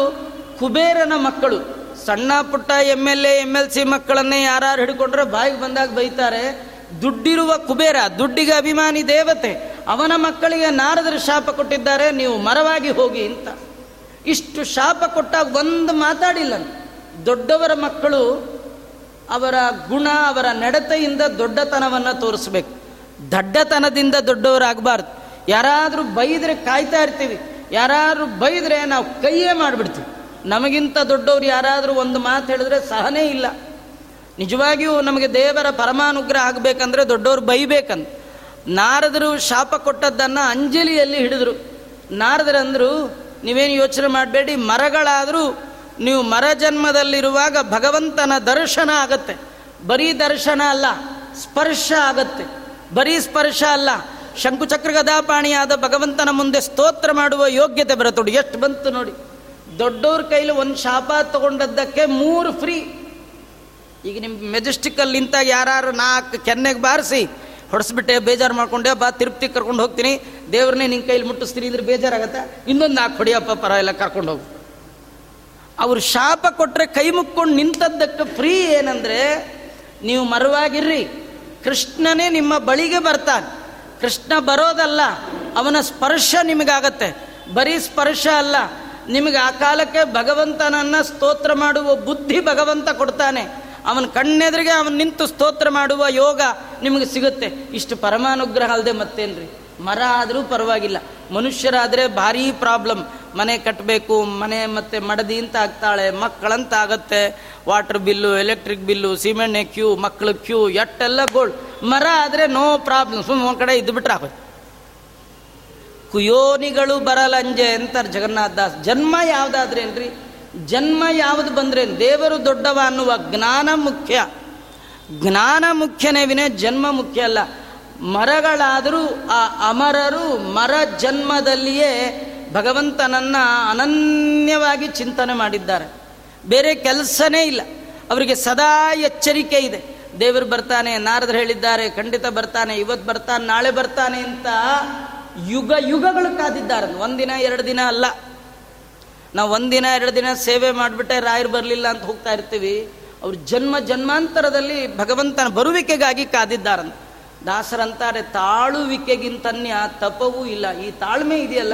ಕುಬೇರನ ಮಕ್ಕಳು, ಸಣ್ಣ ಪುಟ್ಟ M L A, M L C ಮಕ್ಕಳನ್ನೇ ಯಾರು ಹಿಡ್ಕೊಂಡ್ರೆ ಬಾಯಿಗೆ ಬಂದಾಗ ಬೈತಾರೆ, ದುಡ್ಡಿರುವ ಕುಬೇರ, ದುಡ್ಡಿಗೆ ಅಭಿಮಾನಿ ದೇವತೆ ಅವನ ಮಕ್ಕಳಿಗೆ ನಾರದರು ಶಾಪ ಕೊಟ್ಟಿದ್ದಾರೆ, ನೀವು ಮರವಾಗಿ ಹೋಗಿ ಅಂತ. ಇಷ್ಟು ಶಾಪ ಕೊಟ್ಟಾಗ ಒಂದು ಮಾತಾಡಿಲ್ಲ. ದೊಡ್ಡವರ ಮಕ್ಕಳು ಅವರ ಗುಣ, ಅವರ ನಡತೆಯಿಂದ ದೊಡ್ಡತನವನ್ನು ತೋರಿಸ್ಬೇಕು. ದಡ್ಡತನದಿಂದ ದೊಡ್ಡವರಾಗಬಾರ್ದು. ಯಾರಾದರೂ ಬೈದರೆ ಕಾಯ್ತಾ ಇರ್ತೀವಿ. ಯಾರಾದರೂ ಬೈದರೆ ನಾವು ಕೈಯೇ ಮಾಡಿಬಿಡ್ತೀವಿ. ನಮಗಿಂತ ದೊಡ್ಡವರು ಯಾರಾದರೂ ಒಂದು ಮಾತು ಹೇಳಿದ್ರೆ ಸಹನೇ ಇಲ್ಲ. ನಿಜವಾಗಿಯೂ ನಮಗೆ ದೇವರ ಪರಮಾನುಗ್ರಹ ಆಗಬೇಕಂದ್ರೆ ದೊಡ್ಡವ್ರು ಬೈಬೇಕಂತ. ನಾರದರು ಶಾಪ ಕೊಟ್ಟದ್ದನ್ನು ಅಂಜಲಿಯಲ್ಲಿ ಹಿಡಿದ್ರು. ನಾರದರಂದರು, ನೀವೇನು ಯೋಚನೆ ಮಾಡಬೇಡಿ, ಮರಗಳಾದರೂ ನೀವು ಮರ ಜನ್ಮದಲ್ಲಿರುವಾಗ ಭಗವಂತನ ದರ್ಶನ ಆಗತ್ತೆ. ಬರೀ ದರ್ಶನ ಅಲ್ಲ, ಸ್ಪರ್ಶ ಆಗತ್ತೆ. ಬರೀ ಸ್ಪರ್ಶ ಅಲ್ಲ ಶಂಕುಚಕ್ರ ಗದಾಪಾಣಿಯಾದ ಭಗವಂತನ ಮುಂದೆ ಸ್ತೋತ್ರ ಮಾಡುವ ಯೋಗ್ಯತೆ ಬರತ್ತೋಡು. ಎಷ್ಟು ಬಂತು ನೋಡಿ. ದೊಡ್ಡವ್ರ ಕೈಲಿ ಒಂದು ಶಾಪ ತಗೊಂಡದ್ದಕ್ಕೆ ಮೂರು ಫ್ರೀ. ಈಗ ನಿಮ್ಮ ಮೆಜೆಸ್ಟಿಕಲ್ಲಿಂತ ನಿಂತಾಗ ಯಾರು ನಾಲ್ಕು ಕೆನ್ನೆಗೆ ಬಾರಿಸಿ ಹೊಡೆಸ್ಬಿಟ್ಟೆ, ಬೇಜಾರು ಮಾಡ್ಕೊಂಡೆ, ಬಾ, ತಿರುಪ್ತಿ ಕರ್ಕೊಂಡು ಹೋಗ್ತೀನಿ. ದೇವ್ರನ್ನೇ ನಿನ್ನ ಕೈಲಿ ಮುಟ್ಟಿಸ್ತೀನಿ ಅಂದ್ರೆ ಬೇಜಾರಾಗತ್ತೆ? ಇನ್ನೊಂದು ನಾಲ್ಕು ಹೊಡಿಯಪ್ಪ ಪರ ಎಲ್ಲ ಕರ್ಕೊಂಡು ಹೋಗು. ಅವ್ರು ಶಾಪ ಕೊಟ್ಟರೆ ಕೈ ಮುಕ್ಕೊಂಡು ನಿಂತದ್ದಕ್ಕೆ ಫ್ರೀ ಏನಂದರೆ, ನೀವು ಮರವಾಗಿರ್ರಿ. ಕೃಷ್ಣನೇ ನಿಮ್ಮ ಬಳಿಗೆ ಬರ್ತಾನೆ. ಕೃಷ್ಣ ಬರೋದಲ್ಲ, ಅವನ ಸ್ಪರ್ಶ ನಿಮಗಾಗತ್ತೆ. ಬರೀ ಸ್ಪರ್ಶ ಅಲ್ಲ, ನಿಮಗೆ ಆ ಕಾಲಕ್ಕೆ ಭಗವಂತನನ್ನ ಸ್ತೋತ್ರ ಮಾಡುವ ಬುದ್ಧಿ ಭಗವಂತ ಕೊಡ್ತಾನೆ. ಅವನ ಕಣ್ಣೆದುರಿಗೆ ಅವನು ನಿಂತು ಸ್ತೋತ್ರ ಮಾಡುವ ಯೋಗ ನಿಮಗೆ ಸಿಗುತ್ತೆ. ಇಷ್ಟು ಪರಮಾನುಗ್ರಹ ಅಲ್ಲದೆ ಮತ್ತೇನ್ರಿ? ಮರ ಆದರೂ ಪರವಾಗಿಲ್ಲ. ಮನುಷ್ಯರಾದರೆ ಭಾರೀ ಪ್ರಾಬ್ಲಮ್. ಮನೆ ಕಟ್ಟಬೇಕು ಮನೆ ಮತ್ತೆ ಮಡದಿ ಅಂತ ಆಗ್ತಾಳೆ, ಮಕ್ಕಳಂತ ಆಗತ್ತೆ. Water bill, electric bill cement queue ಮಕ್ಕಳ ಕ್ಯೂ ಎಟ್ಟೆಲ್ಲ ಗೋಲ್ಡ್ ಮರ ಆದರೆ ನೋ ಪ್ರಾಬ್ಲಮ್. ಸುಮ್ಮನೆ ಒಂದು ಕಡೆ ಇದ್ದು ಬಿಟ್ರೆ ಕುಯೋನಿಗಳು ಬರಲಂಜೆ ಅಂತಾರೆ ಜಗನ್ನಾಥ ದಾಸ್. ಜನ್ಮ ಯಾವುದಾದ್ರೇನ್ರಿ? ಜನ್ಮ ಯಾವುದು ಬಂದ್ರೇನು? ದೇವರು ದೊಡ್ಡವ ಅನ್ನುವ ಜ್ಞಾನ ಮುಖ್ಯ. ಜ್ಞಾನ ಮುಖ್ಯನೇ ವಿನೇ ಜನ್ಮ ಮುಖ್ಯ ಅಲ್ಲ. ಮರಗಳಾದರೂ ಆ ಅಮರರು ಮರ ಜನ್ಮದಲ್ಲಿಯೇ ಭಗವಂತನನ್ನ ಅನನ್ಯವಾಗಿ ಚಿಂತನೆ ಮಾಡಿದ್ದಾರೆ. ಬೇರೆ ಕೆಲಸನೇ ಇಲ್ಲ. ಅವರಿಗೆ ಸದಾ ಎಚ್ಚರಿಕೆ ಇದೆ. ದೇವರು ಬರ್ತಾನೆ, ನಾರದ್ರು ಹೇಳಿದ್ದಾರೆ, ಖಂಡಿತ ಬರ್ತಾನೆ, ಇವತ್ತು ಬರ್ತಾನೆ, ನಾಳೆ ಬರ್ತಾನೆ ಅಂತ ಯುಗ ಯುಗಗಳು ಕಾದಿದ್ದಾರೆ. ಒಂದಿನ ಎರಡು ದಿನ ಅಲ್ಲ. ನಾವು ಒಂದಿನ ಎರಡು ದಿನ ಸೇವೆ ಮಾಡಿಬಿಟ್ಟೆ ರಾಯರು ಬರಲಿಲ್ಲ ಅಂತ ಹೋಗ್ತಾ ಇರ್ತೀವಿ. ಅವ್ರು ಜನ್ಮ ಜನ್ಮಾಂತರದಲ್ಲಿ ಭಗವಂತನ ಬರುವಿಕೆಗಾಗಿ ಕಾದಿದ್ದಾರಂತ. ದಾಸರಂತಾರೆ, ತಾಳುವಿಕೆಗಿಂತನ್ಯ ತಪವೂ ಇಲ್ಲ. ಈ ತಾಳ್ಮೆ ಇದೆಯಲ್ಲ,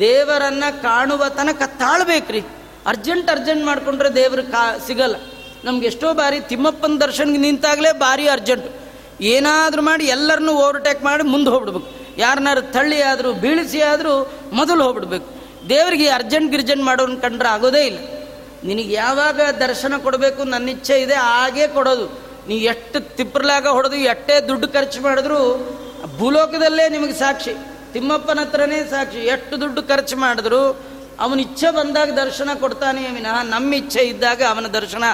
ದೇವರನ್ನ ಕಾಣುವ ತನಕ ತಾಳ್ಬೇಕ್ರಿ. ಅರ್ಜೆಂಟ್ ಅರ್ಜೆಂಟ್ ಮಾಡಿಕೊಂಡ್ರೆ ದೇವರು ಕಾ, ಸಿಗಲ್ಲ. ನಮ್ಗೆ ಎಷ್ಟೋ ಬಾರಿ ತಿಮ್ಮಪ್ಪನ ದರ್ಶನ್ಗೆ ನಿಂತಾಗಲೇ ಭಾರಿ ಅರ್ಜೆಂಟ್. ಏನಾದರೂ ಮಾಡಿ ಎಲ್ಲರನ್ನೂ ಓವರ್ಟೇಕ್ ಮಾಡಿ ಮುಂದೆ ಹೋಗ್ಬಿಡ್ಬೇಕು. ಯಾರನ್ನಾರು ತಳ್ಳಿ ಆದರೂ, ಬೀಳಿಸಿ ಆದರೂ ಮೊದಲು ಹೋಗ್ಬಿಡ್ಬೇಕು. ದೇವರಿಗೆ ಅರ್ಜೆಂಟ್ ಗಿರ್ಜೆಂಟ್ ಮಾಡೋನ್ ಕಂಡ್ರೆ ಆಗೋದೇ ಇಲ್ಲ. ನಿನಗೆ ಯಾವಾಗ ದರ್ಶನ ಕೊಡಬೇಕು ನನ್ನ ಇಚ್ಛೆ ಇದೆ, ಹಾಗೆ ಕೊಡೋದು. ನೀವು ಎಷ್ಟು ತಿಪ್ಪರ್ಲಾಗ ಹೊಡೆದು ಎಷ್ಟೇ ದುಡ್ಡು ಖರ್ಚು ಮಾಡಿದ್ರು ಭೂಲೋಕದಲ್ಲೇ ನಿಮಗೆ ಸಾಕ್ಷಿ, ತಿಮ್ಮಪ್ಪನ ಹತ್ರನೇ ಸಾಕ್ಷಿ. ಎಷ್ಟು ದುಡ್ಡು ಖರ್ಚು ಮಾಡಿದ್ರು ಅವನ ಇಚ್ಛೆ ಬಂದಾಗ ದರ್ಶನ ಕೊಡ್ತಾನೆ ವಿನಃ, ನಮ್ಮ ಇಚ್ಛೆ ಇದ್ದಾಗ ಅವನ ದರ್ಶನ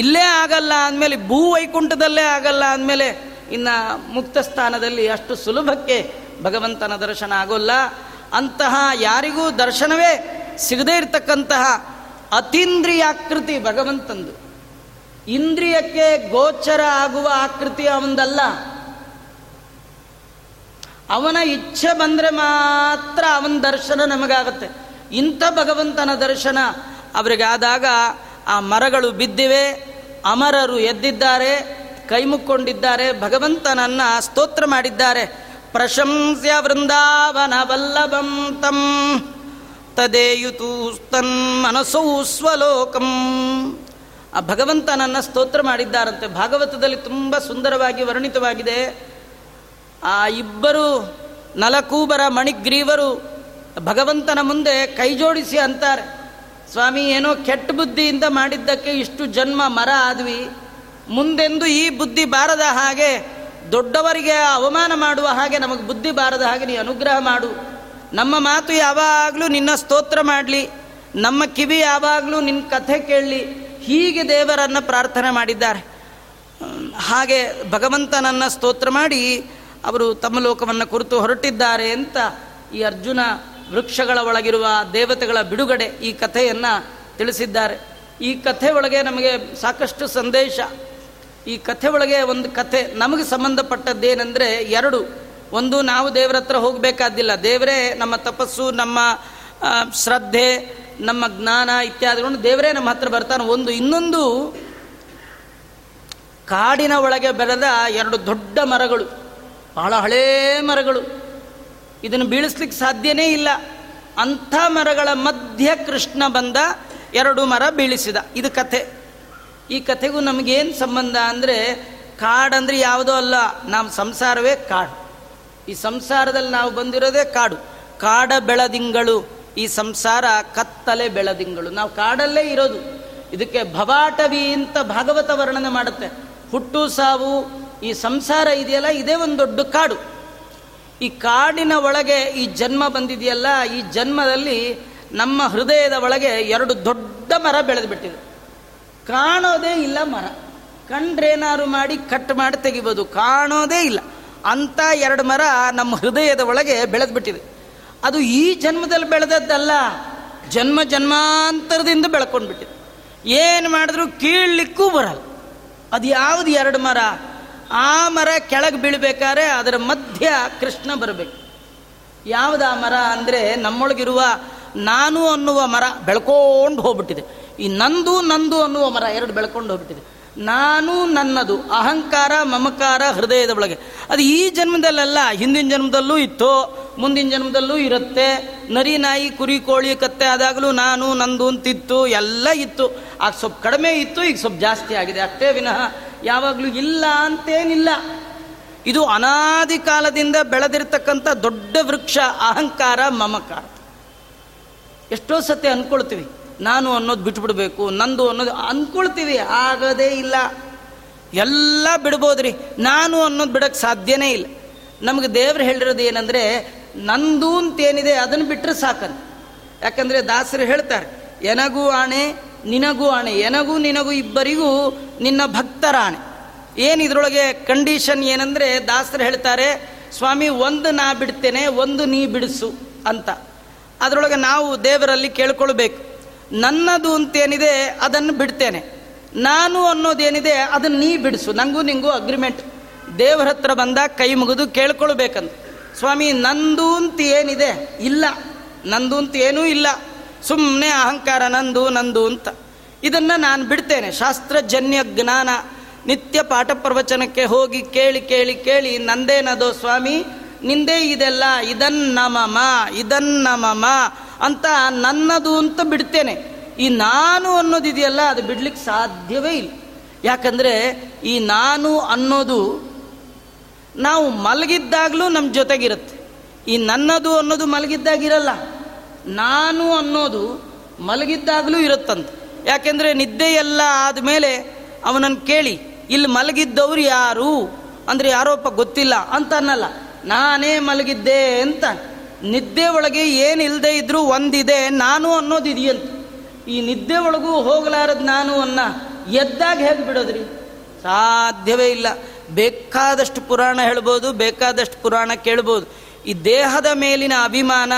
ಇಲ್ಲೇ ಆಗಲ್ಲ ಅಂದಮೇಲೆ, ಭೂ ವೈಕುಂಠದಲ್ಲೇ ಆಗಲ್ಲ ಅಂದಮೇಲೆ, ಇನ್ನು ಮುಕ್ತ ಸ್ಥಾನದಲ್ಲಿ ಅಷ್ಟು ಸುಲಭಕ್ಕೆ ಭಗವಂತನ ದರ್ಶನ ಆಗೋಲ್ಲ. ಅಂತಹ ಯಾರಿಗೂ ದರ್ಶನವೇ ಸಿಗದೇ ಇರತಕ್ಕಂತಹ ಅತೀಂದ್ರಿಯಾಕೃತಿ ಭಗವಂತಂದು. ಇಂದ್ರಿಯಕ್ಕೆ ಗೋಚರ ಆಗುವ ಆಕೃತಿ ಅವನದಲ್ಲ. ಅವನ ಇಚ್ಛೆ ಬಂದರೆ ಮಾತ್ರ ಅವನ ದರ್ಶನ ನಮಗಾಗುತ್ತೆ. ಇಂಥ ಭಗವಂತನ ದರ್ಶನ ಅವರಿಗಾದಾಗ ಆ ಮರಗಳು ಬಿದ್ದಿವೆ, ಅಮರರು ಎದ್ದಿದ್ದಾರೆ ಕೈ ಮುಕ್ಕೊಂಡಿದ್ದಾರೆ ಭಗವಂತನನ್ನ ಸ್ತೋತ್ರ ಮಾಡಿದ್ದಾರೆ. ಪ್ರಶಂಸ್ಯ ವೃಂದಾವನ ವಲ್ಲಭಂ ತಂ. ತದೇಯುತು ತನ್ ಮನಸ್ಸು ಸ್ವಲೋಕಂ. ಆ ಭಗವಂತನನ್ನ ಸ್ತೋತ್ರ ಮಾಡಿದ್ದಾರಂತೆ. ಭಾಗವತದಲ್ಲಿ ತುಂಬ ಸುಂದರವಾಗಿ ವರ್ಣಿತವಾಗಿದೆ. ಆ ಇಬ್ಬರು ನಲಕೂಬರ ಮಣಿಗ್ರೀವರು ಭಗವಂತನ ಮುಂದೆ ಕೈ ಜೋಡಿಸಿ ಅಂತಾರೆ. ಸ್ವಾಮಿ, ಏನೋ ಕೆಟ್ಟ ಬುದ್ಧಿಯಿಂದ ಮಾಡಿದ್ದಕ್ಕೆ ಇಷ್ಟು ಜನ್ಮ ಮರ ಆದ್ವಿ. ಮುಂದೆಂದು ಈ ಬುದ್ಧಿ ಬಾರದ ಹಾಗೆ ದೊಡ್ಡವರಿಗೆ ಅವಮಾನ ಮಾಡುವ ಹಾಗೆ ನಮಗೆ ಬುದ್ಧಿ ಬಾರದ ಹಾಗೆ ನೀ ಅನುಗ್ರಹ ಮಾಡು. ನಮ್ಮ ಮಾತು ಯಾವಾಗಲೂ ನಿನ್ನ ಸ್ತೋತ್ರ ಮಾಡಲಿ, ನಮ್ಮ ಕಿವಿ ಯಾವಾಗಲೂ ನಿನ್ನ ಕಥೆ ಕೇಳಲಿ, ಹೀಗೆ ದೇವರನ್ನು ಪ್ರಾರ್ಥನೆ ಮಾಡಿದ್ದಾರೆ. ಹಾಗೆ ಭಗವಂತನನ್ನು ಸ್ತೋತ್ರ ಮಾಡಿ ಅವರು ತಮ್ಮ ಲೋಕವನ್ನು ಕುರಿತು ಹೊರಟಿದ್ದಾರೆ ಅಂತ ಈ ಅರ್ಜುನ ವೃಕ್ಷಗಳ ಒಳಗಿರುವ ದೇವತೆಗಳ ಬಿಡುಗಡೆ ಈ ಕಥೆಯನ್ನು ತಿಳಿಸಿದ್ದಾರೆ. ಈ ಕಥೆ ಒಳಗೆ ನಮಗೆ ಸಾಕಷ್ಟು ಸಂದೇಶ. ಈ ಕಥೆ ಒಳಗೆ ಒಂದು ಕಥೆ ನಮಗೆ ಸಂಬಂಧಪಟ್ಟದ್ದೇನೆಂದರೆ ಎರಡು ಒಂದು ನಾವು ದೇವರ ಹತ್ರ ಹೋಗಬೇಕಾದಿಲ್ಲ ದೇವರೇ ನಮ್ಮ ತಪಸ್ಸು, ನಮ್ಮ ಶ್ರದ್ಧೆ, ನಮ್ಮ ಜ್ಞಾನ ಇತ್ಯಾದಿಗಳನ್ನು ದೇವರೇ ನಮ್ಮ ಹತ್ರ ಬರ್ತಾನೆ. ಒಂದು ಇನ್ನೊಂದು ಕಾಡಿನ ಒಳಗೆ ಬೆಳೆದ ಎರಡು ದೊಡ್ಡ ಮರಗಳು. ಬಹಳ ಹಳೇ ಮರಗಳು. ಇದನ್ನು ಬೀಳಿಸ್ಲಿಕ್ಕೆ ಸಾಧ್ಯನೇ ಇಲ್ಲ. ಅಂಥ ಮರಗಳ ಮಧ್ಯ ಕೃಷ್ಣ ಬಂದ ಎರಡು ಮರ ಬೀಳಿಸಿದ. ಇದು ಕಥೆ. ಈ ಕಥೆಗೂ ನಮಗೇನು ಸಂಬಂಧ ಅಂದರೆ ಕಾಡಂದ್ರೆ ಯಾವುದೋ ಅಲ್ಲ. ನಮ್ಮ ಸಂಸಾರವೇ ಕಾಡು. ಈ ಸಂಸಾರದಲ್ಲಿ ನಾವು ಬಂದಿರೋದೇ ಕಾಡು. ಕಾಡ ಬೆಳದಿಂಗಳು, ಈ ಸಂಸಾರ ಕತ್ತಲೆ ಬೆಳದಿಂಗಳು. ನಾವು ಕಾಡಲ್ಲೇ ಇರೋದು. ಇದಕ್ಕೆ ಭವಾಟವಿ ಅಂತ ಭಾಗವತ ವರ್ಣನೆ ಮಾಡುತ್ತೆ. ಹುಟ್ಟು, ಸಾವು, ಈ ಸಂಸಾರ ಇದೆಯಲ್ಲ, ಇದೇ ಒಂದು ದೊಡ್ಡ ಕಾಡು. ಈ ಕಾಡಿನ ಒಳಗೆ ಈ ಜನ್ಮ ಬಂದಿದೆಯಲ್ಲ, ಈ ಜನ್ಮದಲ್ಲಿ ನಮ್ಮ ಹೃದಯದ ಒಳಗೆ ಎರಡು ದೊಡ್ಡ ಮರ ಬೆಳೆದು ಬಿಟ್ಟಿದೆ ಕಾಣೋದೇ ಇಲ್ಲ ಮರ. ಕಂಡ್ರೇನಾರು ಮಾಡಿ ಕಟ್ ಮಾಡಿ ತೆಗಿಬೋದು. ಕಾಣೋದೇ ಇಲ್ಲ. ಅಂತ ಎರಡು ಮರ ನಮ್ಮ ಹೃದಯದ ಒಳಗೆ ಬೆಳೆದ್ಬಿಟ್ಟಿದೆ. ಅದು ಈ ಜನ್ಮದಲ್ಲಿ ಬೆಳೆದದ್ದಲ್ಲ, ಜನ್ಮ ಜನ್ಮಾಂತರದಿಂದ ಬೆಳ್ಕೊಂಡು ಬಿಟ್ಟಿದೆ ಏನು ಮಾಡಿದ್ರು ಕೀಳಲಿಕ್ಕೂ ಬರಲ್ಲ. ಅದು ಯಾವುದು ಎರಡು ಮರ? ಆ ಮರ ಕೆಳಗೆ ಬೀಳ್ಬೇಕಾದ್ರೆ ಅದರ ಮಧ್ಯ ಕೃಷ್ಣ ಬರಬೇಕು. ಯಾವುದು ಆ ಮರ ಅಂದರೆ ನಮ್ಮೊಳಗಿರುವ ನಾನು ಅನ್ನುವ ಮರ ಬೆಳ್ಕೊಂಡು ಹೋಗ್ಬಿಟ್ಟಿದೆ. ಈ ನಂದು ನಂದು ಅನ್ನುವ ಮರ ಎರಡು ಬೆಳ್ಕೊಂಡು ಹೋಗ್ಬಿಟ್ಟಿದೆ. ನಾನು ನನ್ನದು, ಅಹಂಕಾರ, ಮಮಕಾರ, ಹೃದಯದ ಒಳಗೆ. ಅದು ಈ ಜನ್ಮದಲ್ಲೆಲ್ಲ, ಹಿಂದಿನ ಜನ್ಮದಲ್ಲೂ ಇತ್ತು, ಮುಂದಿನ ಜನ್ಮದಲ್ಲೂ ಇರುತ್ತೆ. ನರಿ ನಾಯಿ, ಕುರಿ, ಕೋಳಿ, ಕತ್ತೆ ಆದಾಗಲೂ ನಾನು, ನಂದು ಅಂತಿತ್ತು, ಎಲ್ಲ ಇತ್ತು. ಆಗ ಸ್ವಲ್ಪ ಕಡಿಮೆ ಇತ್ತು, ಈಗ ಸ್ವಲ್ಪ ಜಾಸ್ತಿ ಆಗಿದೆ. ಅಷ್ಟೇ ವಿನಃ, ಯಾವಾಗಲೂ ಇಲ್ಲ ಅಂತೇನಿಲ್ಲ. ಇದು ಅನಾದಿ ಕಾಲದಿಂದ ಬೆಳೆದಿರ್ತಕ್ಕಂಥ ದೊಡ್ಡ ವೃಕ್ಷ, ಅಹಂಕಾರ, ಮಮಕಾರ. ಎಷ್ಟೋ ಸತಿ ಅನ್ಕೊಳ್ತೀವಿ ನಾನು ಅನ್ನೋದು ಬಿಟ್ಬಿಡ್ಬೇಕು, ನಂದು ಅನ್ನೋದು ಅಂದ್ಕೊಳ್ತೀವಿ ಆಗದೇ ಇಲ್ಲ. ಎಲ್ಲ ಬಿಡ್ಬೋದ್ರಿ. ನಾನು ಅನ್ನೋದು ಬಿಡೋಕ್ಕೆ ಸಾಧ್ಯನೇ ಇಲ್ಲ. ನಮಗೆ ದೇವ್ರು ಹೇಳಿರೋದು ಏನಂದರೆ, ನಂದು ಅಂತೇನಿದೆ ಅದನ್ನು ಬಿಟ್ಟರೆ ಸಾಕನ್. ಯಾಕಂದರೆ ದಾಸರು ಹೇಳ್ತಾರೆ, ಎನಗೂ ಆಣೆ, ನಿನಗೂ ಆಣೆ, ಎನಗೂ ನಿನಗೂ ಇಬ್ಬರಿಗೂ ನಿನ್ನ ಭಕ್ತರ ಆಣೆ ಏನು ಇದರೊಳಗೆ ಕಂಡೀಷನ್ ಏನಂದರೆ ದಾಸರು ಹೇಳ್ತಾರೆ, ಸ್ವಾಮಿ, ಒಂದು ನಾ ಬಿಡ್ತೇನೆ, ಒಂದು ನೀ ಬಿಡಿಸು ಅಂತ. ಅದರೊಳಗೆ ನಾವು ದೇವರಲ್ಲಿ ಕೇಳ್ಕೊಳ್ಬೇಕು. ನನ್ನದು ಅಂತೇನಿದೆ ಅದನ್ನು ಬಿಡ್ತೇನೆ. ನಾನು ಅನ್ನೋದೇನಿದೆ ಅದನ್ನು ನೀ ಬಿಡಿಸು. ನನಗೂ ನಿಂಗೂ ಅಗ್ರಿಮೆಂಟ್ ದೇವರ ಹತ್ರ ಬಂದಾಗ ಕೈ ಮುಗಿದು ಕೇಳ್ಕೊಳ್ಬೇಕಂತ. ಸ್ವಾಮಿ, ನಂದು ಅಂತ ಏನಿದೆ? ಇಲ್ಲ. ನಂದು ಅಂತ ಏನೂ ಇಲ್ಲ. ಸುಮ್ಮನೆ ಅಹಂಕಾರ ನಂದು ನಂದು ಅಂತ. ಇದನ್ನು ನಾನು ಬಿಡ್ತೇನೆ. ಶಾಸ್ತ್ರಜನ್ಯ ಜ್ಞಾನ. ನಿತ್ಯ ಪಾಠ ಪ್ರವಚನಕ್ಕೆ ಹೋಗಿ ಕೇಳಿ ಕೇಳಿ ಕೇಳಿ, ನಂದೇನದೋ ಸ್ವಾಮಿ? ನಿಂದೇ ಇದೆಲ್ಲ. ಇದನ್ನ ಮಮ ಇದನ್ನ ಮಮ ಅಂತ ನನ್ನದು ಅಂತ ಬಿಡ್ತೇನೆ. ಈ ನಾನು ಅನ್ನೋದಿದೆಯಲ್ಲ ಅದು ಬಿಡ್ಲಿಕ್ಕೆ ಸಾಧ್ಯವೇ ಇಲ್ಲ. ಯಾಕಂದರೆ ಈ ನಾನು ಅನ್ನೋದು ನಾವು ಮಲಗಿದ್ದಾಗಲೂ ನಮ್ಮ ಜೊತೆಗಿರುತ್ತೆ. ಈ ನನ್ನದು ಅನ್ನೋದು ಮಲಗಿದ್ದಾಗಿರಲ್ಲ, ನಾನು ಅನ್ನೋದು ಮಲಗಿದ್ದಾಗಲೂ ಇರುತ್ತಂತೆ. ಯಾಕೆಂದರೆ ನಿದ್ದೆಯೆಲ್ಲ ಆದಮೇಲೆ ಅವನನ್ನು ಕೇಳಿ, ಇಲ್ಲಿ ಮಲಗಿದ್ದವ್ರು ಯಾರು? ಅಂದರೆ ಯಾರೋಪ್ಪ ಗೊತ್ತಿಲ್ಲ ಅಂತ ಅನ್ನಲ್ಲ, ನಾನೇ ಮಲಗಿದ್ದೆ ಅಂತ. ನಿದ್ದೆ ಒಳಗೆ ಏನಿಲ್ಲದೆ ಇದ್ರೂ ಒಂದಿದೆ, ನಾನು ಅನ್ನೋದು ಇದೆಯಂತ. ಈ ನಿದ್ದೆ ಒಳಗೂ ಹೋಗಲಾರದ ನಾನು ಅನ್ನ ಎದ್ದಾಗ ಹೇಗೆ ಬಿಡೋದ್ರಿ? ಸಾಧ್ಯವೇ ಇಲ್ಲ. ಬೇಕಾದಷ್ಟು ಪುರಾಣ ಹೇಳ್ಬೋದು, ಬೇಕಾದಷ್ಟು ಪುರಾಣ ಕೇಳ್ಬೋದು. ಈ ದೇಹದ ಮೇಲಿನ ಅಭಿಮಾನ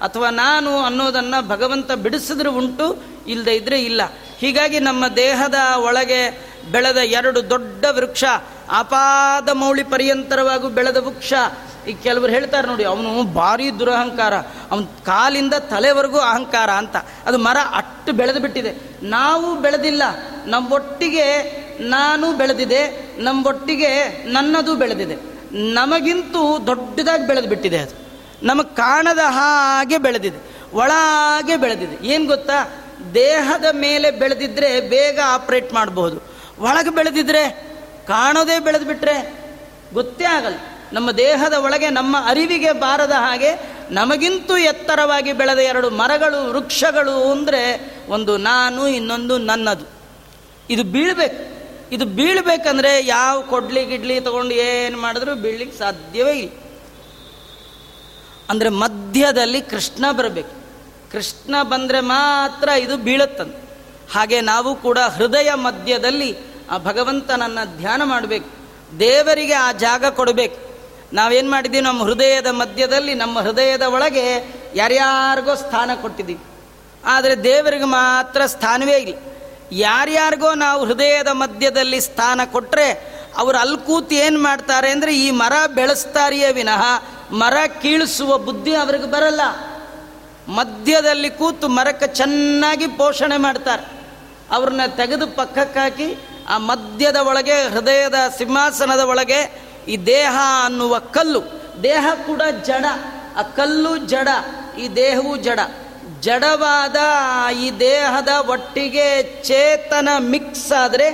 ಅಥವಾ ನಾನು ಅನ್ನೋದನ್ನು ಭಗವಂತ ಬಿಡಿಸಿದ್ರೆ ಉಂಟು ಇಲ್ಲದೆ ಇದ್ರೆ ಇಲ್ಲ. ಹೀಗಾಗಿ ನಮ್ಮ ದೇಹದ ಒಳಗೆ ಬೆಳೆದ ಎರಡು ದೊಡ್ಡ ವೃಕ್ಷ ಅಪಾದ ಮೌಳಿ ಪರ್ಯಂತರವಾಗೂ ಬೆಳೆದ ವೃಕ್ಷ. ಈಗ ಕೆಲವರು ಹೇಳ್ತಾರೆ ನೋಡಿ, ಅವನು ಭಾರಿ ದುರಹಂಕಾರ, ಅವನ ಕಾಲಿಂದ ತಲೆವರೆಗೂ ಅಹಂಕಾರ ಅಂತ. ಅದು ಮರ ಅಟ್ಟು ಬೆಳೆದು ಬಿಟ್ಟಿದೆ. ನಾವು ಬೆಳೆದಿಲ್ಲ, ನಮ್ಮೊಟ್ಟಿಗೆ ನಾನು ಬೆಳೆದಿದೆ, ನಮ್ಮೊಟ್ಟಿಗೆ ನನ್ನದು ಬೆಳೆದಿದೆ. ನಮಗಿಂತೂ ದೊಡ್ಡದಾಗಿ ಬೆಳೆದು ಬಿಟ್ಟಿದೆ ಅದು. ನಮಗೆ ಕಾಣದ ಹಾಗೆ ಬೆಳೆದಿದೆ, ಒಳಗೆ ಬೆಳೆದಿದೆ. ಏನು ಗೊತ್ತಾ? ದೇಹದ ಮೇಲೆ ಬೆಳೆದಿದ್ರೆ ಬೇಗ ಆಪರೇಟ್ ಮಾಡಬಹುದು. ಒಳಗೆ ಬೆಳೆದಿದ್ರೆ, ಕಾಣೋದೇ ಬೆಳೆದು ಬಿಟ್ರೆ ಗೊತ್ತೇ ಆಗಲ್ಲ. ನಮ್ಮ ದೇಹದ ಒಳಗೆ, ನಮ್ಮ ಅರಿವಿಗೆ ಬಾರದ ಹಾಗೆ ನಮಗಿಂತೂ ಎತ್ತರವಾಗಿ ಬೆಳೆದ ಎರಡು ಮರಗಳು, ವೃಕ್ಷಗಳು ಅಂದರೆ ಒಂದು ನಾನು, ಇನ್ನೊಂದು ನನ್ನದು. ಇದು ಬೀಳ್ಬೇಕು. ಇದು ಬೀಳ್ಬೇಕಂದ್ರೆ ಯಾವ ಕೊಡ್ಲಿ ಗಿಡ್ಲಿ ತಗೊಂಡು ಏನು ಮಾಡಿದ್ರು ಬೀಳ್ಲಿಕ್ಕೆ ಸಾಧ್ಯವೇ ಇಲ್ಲ. ಅಂದರೆ ಮಧ್ಯದಲ್ಲಿ ಕೃಷ್ಣ ಬರಬೇಕು. ಕೃಷ್ಣ ಬಂದರೆ ಮಾತ್ರ ಇದು ಬೀಳುತ್ತಂತೆ. ಹಾಗೆ ನಾವು ಕೂಡ ಹೃದಯ ಮಧ್ಯದಲ್ಲಿ ಆ ಭಗವಂತನನ್ನು ಧ್ಯಾನ ಮಾಡಬೇಕು. ದೇವರಿಗೆ ಆ ಜಾಗ ಕೊಡಬೇಕು. ನಾವೇನು ಮಾಡಿದ್ದೀವಿ? ನಮ್ಮ ಹೃದಯದ ಮಧ್ಯದಲ್ಲಿ, ನಮ್ಮ ಹೃದಯದ ಒಳಗೆ ಯಾರ್ಯಾರಿಗೋ ಸ್ಥಾನ ಕೊಟ್ಟಿದ್ದೀವಿ. ಆದರೆ ದೇವರಿಗೆ ಮಾತ್ರ ಸ್ಥಾನವೇ ಇಲ್ಲ. ಯಾರ್ಯಾರಿಗೋ ನಾವು ಹೃದಯದ ಮಧ್ಯದಲ್ಲಿ ಸ್ಥಾನ ಕೊಟ್ಟರೆ ಅವರು ಅಲ್ಲಿ ಕೂತು ಏನು ಮಾಡ್ತಾರೆ ಅಂದರೆ, ಈ ಮರ ಬೆಳೆಸ್ತಾರಿಯೇ ವಿನಃ ಮರ ಕೀಳಿಸುವ ಬುದ್ಧಿ ಅವ್ರಿಗೆ ಬರಲ್ಲ. ಮಧ್ಯದಲ್ಲಿ ಕೂತು ಮರಕ್ಕೆ ಚೆನ್ನಾಗಿ ಪೋಷಣೆ ಮಾಡ್ತಾರೆ. ಅವ್ರನ್ನ ತೆಗೆದು ಪಕ್ಕಕ್ಕಾಕಿ ಆ ಮಧ್ಯದ ಒಳಗೆ, ಹೃದಯದ ಸಿಂಹಾಸನದ ಒಳಗೆ ಈ ದೇಹ ಅನ್ನುವ ಕಲ್ಲು. ದೇಹ ಕೂಡ ಜಡ. ಆ ಕಲ್ಲು ಜಡ, ಈ ದೇಹವು ಜಡ. ಜಡವಾದ ಈ ದೇಹದ ಒಟ್ಟಿಗೆ ಚೇತನ ಮಿಕ್ಸ್ ಆದರೆ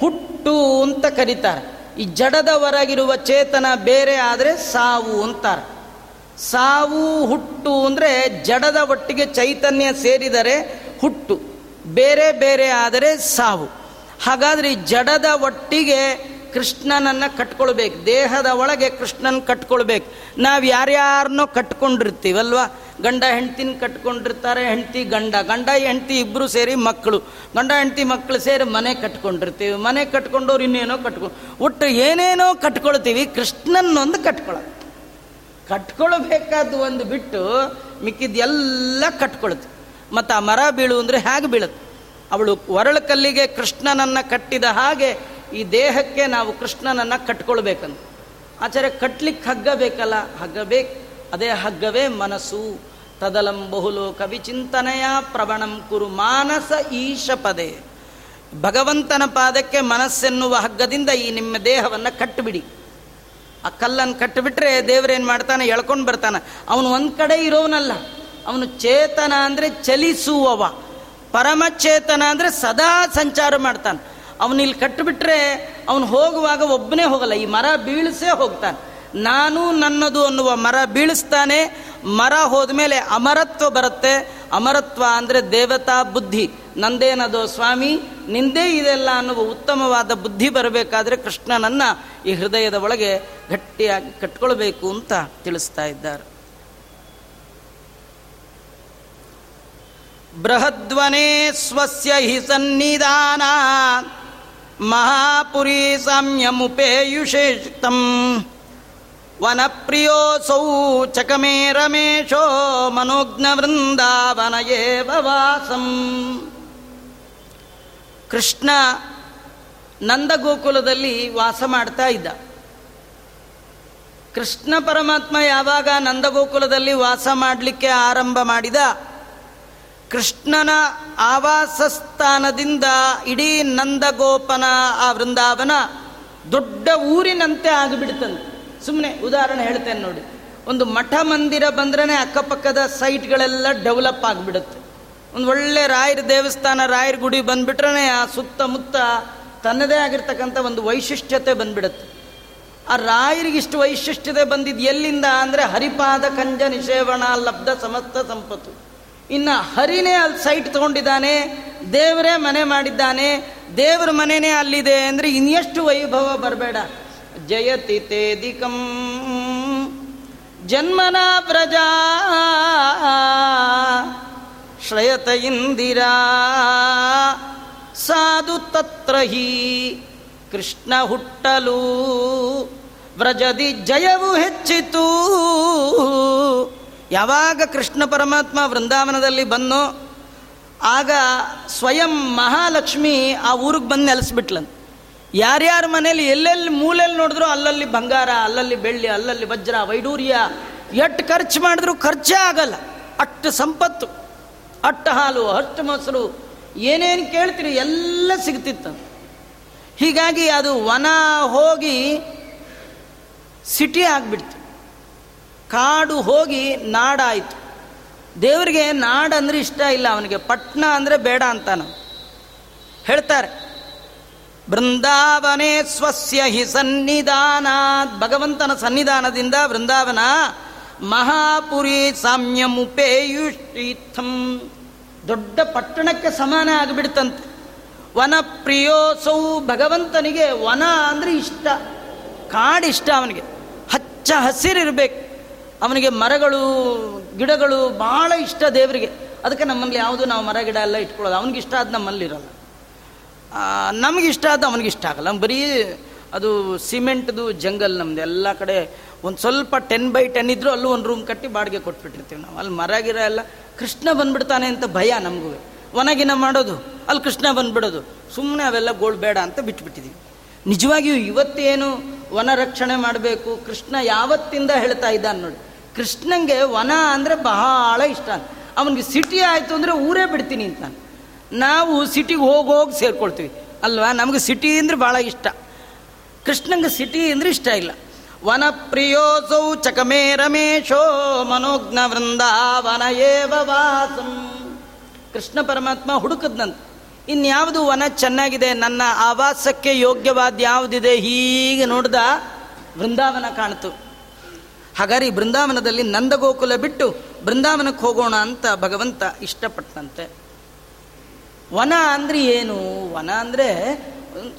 ಹುಟ್ಟು ಅಂತ ಕರೀತಾರೆ. ಈ ಜಡದ ಹೊರಗಿರುವ ಚೇತನ ಬೇರೆ ಆದರೆ ಸಾವು ಅಂತಾರೆ. ಸಾವು, ಹುಟ್ಟು ಅಂದರೆ ಜಡದ ಒಟ್ಟಿಗೆ ಚೈತನ್ಯ ಸೇರಿದರೆ ಹುಟ್ಟು. ಬೇರೆ ಬೇರೆ ಆದರೆ ಸಾವು. ಹಾಗಾದರೆ ಈ ಜಡದ ಒಟ್ಟಿಗೆ ಕೃಷ್ಣನನ್ನು ಕಟ್ಕೊಳ್ಬೇಕು, ದೇಹದ ಒಳಗೆ ಕೃಷ್ಣನ್ ಕಟ್ಕೊಳ್ಬೇಕು. ನಾವು ಯಾರ್ಯಾರನ್ನೋ ಕಟ್ಕೊಂಡಿರ್ತೀವಲ್ವಾ? ಗಂಡ, ಹೆಂಡ್ತಿನ ಕಟ್ಕೊಂಡಿರ್ತಾರೆ, ಹೆಂಡ್ತಿ, ಗಂಡ. ಗಂಡ, ಹೆಂಡ್ತಿ ಇಬ್ರು ಸೇರಿ ಮಕ್ಕಳು. ಗಂಡ, ಹೆಂಡ್ತಿ, ಮಕ್ಕಳು ಸೇರಿ ಮನೆ ಕಟ್ಕೊಂಡಿರ್ತೀವಿ. ಮನೆ ಕಟ್ಕೊಂಡವ್ರು ಇನ್ನೇನೋ ಕಟ್ಕೊಂಡು ಒಟ್ಟು ಏನೇನೋ ಕಟ್ಕೊಳ್ತೀವಿ, ಕೃಷ್ಣನ್ನೊಂದು ಕಟ್ಕೊಳ್ಳೋದು ಕಟ್ಕೊಳ್ಬೇಕಾದ್ದು ಒಂದು ಬಿಟ್ಟು ಮಿಕ್ಕಿದ್ದೆಲ್ಲ ಕಟ್ಕೊಳ್ತೀವಿ ಮತ್ತು ಆ ಮರ ಬೀಳು ಅಂದರೆ ಹೇಗೆ ಬೀಳುತ್ತೆ ಅವಳು ಒರಳು ಕಲ್ಲಿಗೆ ಕೃಷ್ಣನನ್ನು ಕಟ್ಟಿದ ಹಾಗೆ ಈ ದೇಹಕ್ಕೆ ನಾವು ಕೃಷ್ಣನನ್ನು ಕಟ್ಕೊಳ್ಬೇಕಂತ. ಆಚಾರ್ಯ ಕಟ್ಲಿಕ್ಕೆ ಹಗ್ಗ ಬೇಕಲ್ಲ? ಹಗ್ಗ ಬೇಕು. ಅದೇ ಹಗ್ಗವೇ ಮನಸ್ಸು. ತದಲಂ ಬಹುಲೋಕ ವಿಚಿಂತನೆಯ ಪ್ರವಣಂ ಕುರು ಮಾನಸ ಈಶ ಪದೇ ಭಗವಂತನ ಪಾದಕ್ಕೆ ಮನಸ್ಸೆನ್ನುವ ಹಗ್ಗದಿಂದ ಈ ನಿಮ್ಮ ದೇಹವನ್ನು ಕಟ್ಟಿಬಿಡಿ ಆ ಕಲ್ಲನ್ನು ಕಟ್ಟಿಬಿಟ್ರೆ ದೇವರೇನು ಮಾಡ್ತಾನೆ? ಎಳ್ಕೊಂಡು ಬರ್ತಾನೆ. ಅವನು ಒಂದು ಕಡೆ ಇರೋವನಲ್ಲ ಅವನು ಚೇತನ ಅಂದರೆ ಚಲಿಸುವವ. ಪರಮಚೇತನ ಅಂದರೆ ಸದಾ ಸಂಚಾರ ಮಾಡ್ತಾನೆ. ಅವನು ಇಲ್ಲಿ ಕಟ್ಟಿಬಿಟ್ರೆ ಅವನು ಹೋಗುವಾಗ ಒಬ್ಬನೇ ಹೋಗಲ್ಲ, ಈ ಮರ ಬೀಳಿಸೇ ಹೋಗ್ತಾನೆ. ನಾನು ನನ್ನದು ಅನ್ನುವ ಮರ ಬೀಳಿಸ್ತಾನೆ, ಮರ ಹೋದ್ಮೇಲೆ ಅಮರತ್ವ ಬರುತ್ತೆ. ಅಮರತ್ವ ಅಂದರೆ ದೇವತಾ ಬುದ್ಧಿ. ನಂದೇನದು ಸ್ವಾಮಿ? ನಿಂದೇ ಇದೆಲ್ಲ ಅನ್ನುವ ಉತ್ತಮವಾದ ಬುದ್ಧಿ ಬರಬೇಕಾದ್ರೆ ಕೃಷ್ಣನನ್ನ ಈ ಹೃದಯದ ಒಳಗೆ ಗಟ್ಟಿಯಾಗಿ ಕಟ್ಕೊಳ್ಬೇಕು ಅಂತ ತಿಳಿಸ್ತಾ ಇದ್ದಾರೆ. ಬೃಹದ್ವನೇ ಸ್ವಸ್ಯ ಹಿ ಸನ್ನಿಧಾನ ಮಹಾಪುರಿ ಸಾಮ್ಯಮುಪೇಯುಷೇಷಿತಂ ವನಪ್ರಿಯೋಸೌ ಚಕಮೇ ರಮೇಶೋ ಮನೋಜ್ಞ ವೃಂದಾವನ ವಾಸಂ. ಕೃಷ್ಣ ನಂದಗೋಕುಲದಲ್ಲಿ ವಾಸ ಮಾಡ್ತಾ ಇದ್ದ. ಕೃಷ್ಣ ಪರಮಾತ್ಮ ಯಾವಾಗ ನಂದಗೋಕುಲದಲ್ಲಿ ವಾಸ ಮಾಡಲಿಕ್ಕೆ ಆರಂಭ ಮಾಡಿದ? ಕೃಷ್ಣನ ಆವಾಸ ಸ್ಥಾನದಿಂದ ಇಡೀ ನಂದಗೋಪನ ಆ ವೃಂದಾವನ ದೊಡ್ಡ ಊರಿನಂತೆ ಆಗಿಬಿಡ್ತಂತೆ. ಸುಮ್ಮನೆ ಉದಾಹರಣೆ ಹೇಳ್ತೇನೆ ನೋಡಿ. ಒಂದು ಮಠ ಮಂದಿರ ಬಂದ್ರೆ ಅಕ್ಕಪಕ್ಕದ ಸೈಟ್ಗಳೆಲ್ಲ ಡೆವಲಪ್ ಆಗಿಬಿಡುತ್ತೆ. ಒಂದು ಒಳ್ಳೆ ರಾಯರ ದೇವಸ್ಥಾನ, ರಾಯರ ಗುಡಿ ಬಂದ್ಬಿಟ್ರೆ ಆ ಸುತ್ತಮುತ್ತ ತನ್ನದೇ ಆಗಿರ್ತಕ್ಕಂಥ ಒಂದು ವೈಶಿಷ್ಟ್ಯತೆ ಬಂದ್ಬಿಡುತ್ತೆ. ಆ ರಾಯರಿಗೆ ಇಷ್ಟು ವೈಶಿಷ್ಟ್ಯತೆ ಬಂದಿದ್ದು ಎಲ್ಲಿಂದ ಅಂದರೆ ಹರಿಪಾದ ಕಂಜ ನಿಷೇವಣ ಲಬ್ಧ ಸಮಸ್ತ ಸಂಪತ್ತು. ಇನ್ನು ಹರಿನೇ ಅಲ್ಲಿ ಸೈಟ್ ತಗೊಂಡಿದ್ದಾನೆ, ದೇವರೇ ಮನೆ ಮಾಡಿದ್ದಾನೆ, ದೇವರ ಮನೆನೇ ಅಲ್ಲಿದೆ ಅಂದರೆ ಇನ್ನೆಷ್ಟು ವೈಭವ ಬರಬೇಡ. ಜಯತಿ ತೇದಿಕಂ ಜನ್ಮನ ಪ್ರಜಾ, ಶ್ರಯತ ಇಂದಿರಾ, ಸಾಧು ತತ್ರ ಹಿ, ಕೃಷ್ಣ ಹುಟ್ಟಲು, ವ್ರಜದಿ ಜಯವು ಹೆಚ್ಚಿತು. ಯಾವಾಗ ಕೃಷ್ಣ ಪರಮಾತ್ಮ ವೃಂದಾವನದಲ್ಲಿ ಬಂದೋ, ಆಗ ಸ್ವಯಂ ಮಹಾಲಕ್ಷ್ಮಿ ಆ ಊರಿಗೆ ಬಂದು ನೆಲೆಸ್ಬಿಟ್ಲಂತ. ಯಾರ್ಯಾರ ಮನೇಲಿ ಎಲ್ಲೆಲ್ಲಿ ಮೂಲೆಯಲ್ಲಿ ನೋಡಿದ್ರು ಅಲ್ಲಲ್ಲಿ ಬಂಗಾರ, ಅಲ್ಲಲ್ಲಿ ಬೆಳ್ಳಿ, ಅಲ್ಲಲ್ಲಿ ವಜ್ರ, ವೈಡೂರ್ಯ, ಎಷ್ಟು ಖರ್ಚು ಮಾಡಿದ್ರು ಖರ್ಚೇ ಆಗಲ್ಲ. ಅಷ್ಟು ಸಂಪತ್ತು, ಅಟ್ಟು ಹಾಲು, ಅಷ್ಟು ಮೊಸರು, ಏನೇನು ಕೇಳ್ತೀರಿ ಎಲ್ಲ ಸಿಗ್ತಿತ್ತು. ಹೀಗಾಗಿ ಅದು ವನ ಹೋಗಿ ಸಿಟಿ ಆಗಿಬಿಡ್ತು. ಕಾಡು ಹೋಗಿ ನಾಡಾಯಿತು. ದೇವರಿಗೆ ನಾಡಂದ್ರೆ ಇಷ್ಟ ಇಲ್ಲ ಅವನಿಗೆ. ಪಟ್ನ ಅಂದರೆ ಬೇಡ ಅಂತಾನು. ಹೇಳ್ತಾರೆ, ಬೃಂದಾವನೇ ಸ್ವಸ್ಯ ಹಿ ಸನ್ನಿಧಾನ ಭಗವಂತನ ಸನ್ನಿಧಾನದಿಂದ ಬೃಂದಾವನ ಮಹಾಪುರಿ ಸಾಮ್ಯಮುಪೇಯುಷೀಥಂ. ದೊಡ್ಡ ಪಟ್ಟಣಕ್ಕೆ ಸಮಾನ ಆಗಿಬಿಡ್ತಂತೆ. ವನ ಪ್ರಿಯೋಸೌ ಭಗವಂತನಿಗೆ ವನ ಅಂದರೆ ಇಷ್ಟ. ಕಾಡಿಷ್ಟ ಅವನಿಗೆ. ಹಚ್ಚ ಹಸಿರಿರ್ಬೇಕು. ಅವನಿಗೆ ಮರಗಳು, ಗಿಡಗಳು ಭಾಳ ಇಷ್ಟ ದೇವರಿಗೆ. ಅದಕ್ಕೆ ನಮ್ಮಲ್ಲಿ ಯಾವುದು ನಾವು ಮರ, ಗಿಡ ಎಲ್ಲ ಇಟ್ಕೊಳ್ಳೋದು. ಅವನಿಗೆ ಇಷ್ಟ ಆದ ನಮ್ಮಲ್ಲಿರಲ್ಲ. ನಮಗೆ ಇಷ್ಟ ಆದ ಅವನಿಗೆ ಇಷ್ಟ ಆಗಲ್ಲ. ಬರೀ ಅದು ಸಿಮೆಂಟ್ದು ಜಂಗಲ್ ನಮ್ದು. ಎಲ್ಲ ಕಡೆ ಒಂದು ಸ್ವಲ್ಪ ಟೆನ್ ಬೈ ಟೆನ್ ಇದ್ರು ಅಲ್ಲೂ ಒಂದು ರೂಮ್ ಕಟ್ಟಿ ಬಾಡಿಗೆ ಕೊಟ್ಬಿಟ್ಟಿರ್ತೀವಿ ನಾವು. ಅಲ್ಲಿ ಮರ ಗಿರ ಎಲ್ಲ ಕೃಷ್ಣ ಬಂದ್ಬಿಡ್ತಾನೆ ಅಂತ ಭಯ ನಮಗೂ. ಒನಗಿನ ಮಾಡೋದು, ಅಲ್ಲಿ ಕೃಷ್ಣ ಬಂದ್ಬಿಡೋದು. ಸುಮ್ಮನೆ ಅವೆಲ್ಲ ಗೋಳ್ ಬೇಡ ಅಂತ ಬಿಟ್ಬಿಟ್ಟಿದ್ದೀವಿ ನಿಜವಾಗಿಯೂ ಇವತ್ತೇನು ವನ ರಕ್ಷಣೆ ಮಾಡಬೇಕು, ಕೃಷ್ಣ ಯಾವತ್ತಿಂದ ಹೇಳ್ತಾ ಇದ್ದಾನೆ ನೋಡಿ. ಕೃಷ್ಣಂಗೆ ವನ ಅಂದರೆ ಬಹಳ ಇಷ್ಟ ಅವನಿಗೆ ಸಿಟಿ ಆಯಿತು ಅಂದರೆ ಊರೇ ಬಿಡ್ತೀನಿ ಅಂತ ನಾವು ಸಿಟಿಗೆ ಹೋಗಿ ಹೋಗಿ ಸೇರ್ಕೊಳ್ತೀವಿ. ಅಲ್ವಾ? ನಮಗೆ ಸಿಟಿ ಅಂದರೆ ಭಾಳ ಇಷ್ಟ. ಕೃಷ್ಣಂಗೆ ಸಿಟಿ ಅಂದರೆ ಇಷ್ಟ ಇಲ್ಲ. ವನ ಪ್ರಿಯೋಸೌ ಚಕಮೇ ರಮೇಶೋ ಮನೋಜ್ಞ ವೃಂದಾವನ ಏವ ವಾಸಂ. ಕೃಷ್ಣ ಪರಮಾತ್ಮ ಹುಡುಕದ್ನಂತ. ಇನ್ಯಾವುದು ವನ ಚೆನ್ನಾಗಿದೆ, ನನ್ನ ಆವಾಸಕ್ಕೆ ಯೋಗ್ಯವಾದ ಯಾವುದಿದೆ ಹೀಗೆ ನೋಡ್ದ ವೃಂದಾವನ ಕಾಣ್ತು. ಹಾಗಾದ್ರೆ ಈ ಬೃಂದಾವನದಲ್ಲಿ ನಂದಗೋಕುಲ ಬಿಟ್ಟು ಬೃಂದಾವನಕ್ಕೆ ಹೋಗೋಣ ಅಂತ ಭಗವಂತ ಇಷ್ಟಪಟ್ಟಂತೆ. ವನ ಅಂದರೆ ಏನು? ವನ ಅಂದರೆ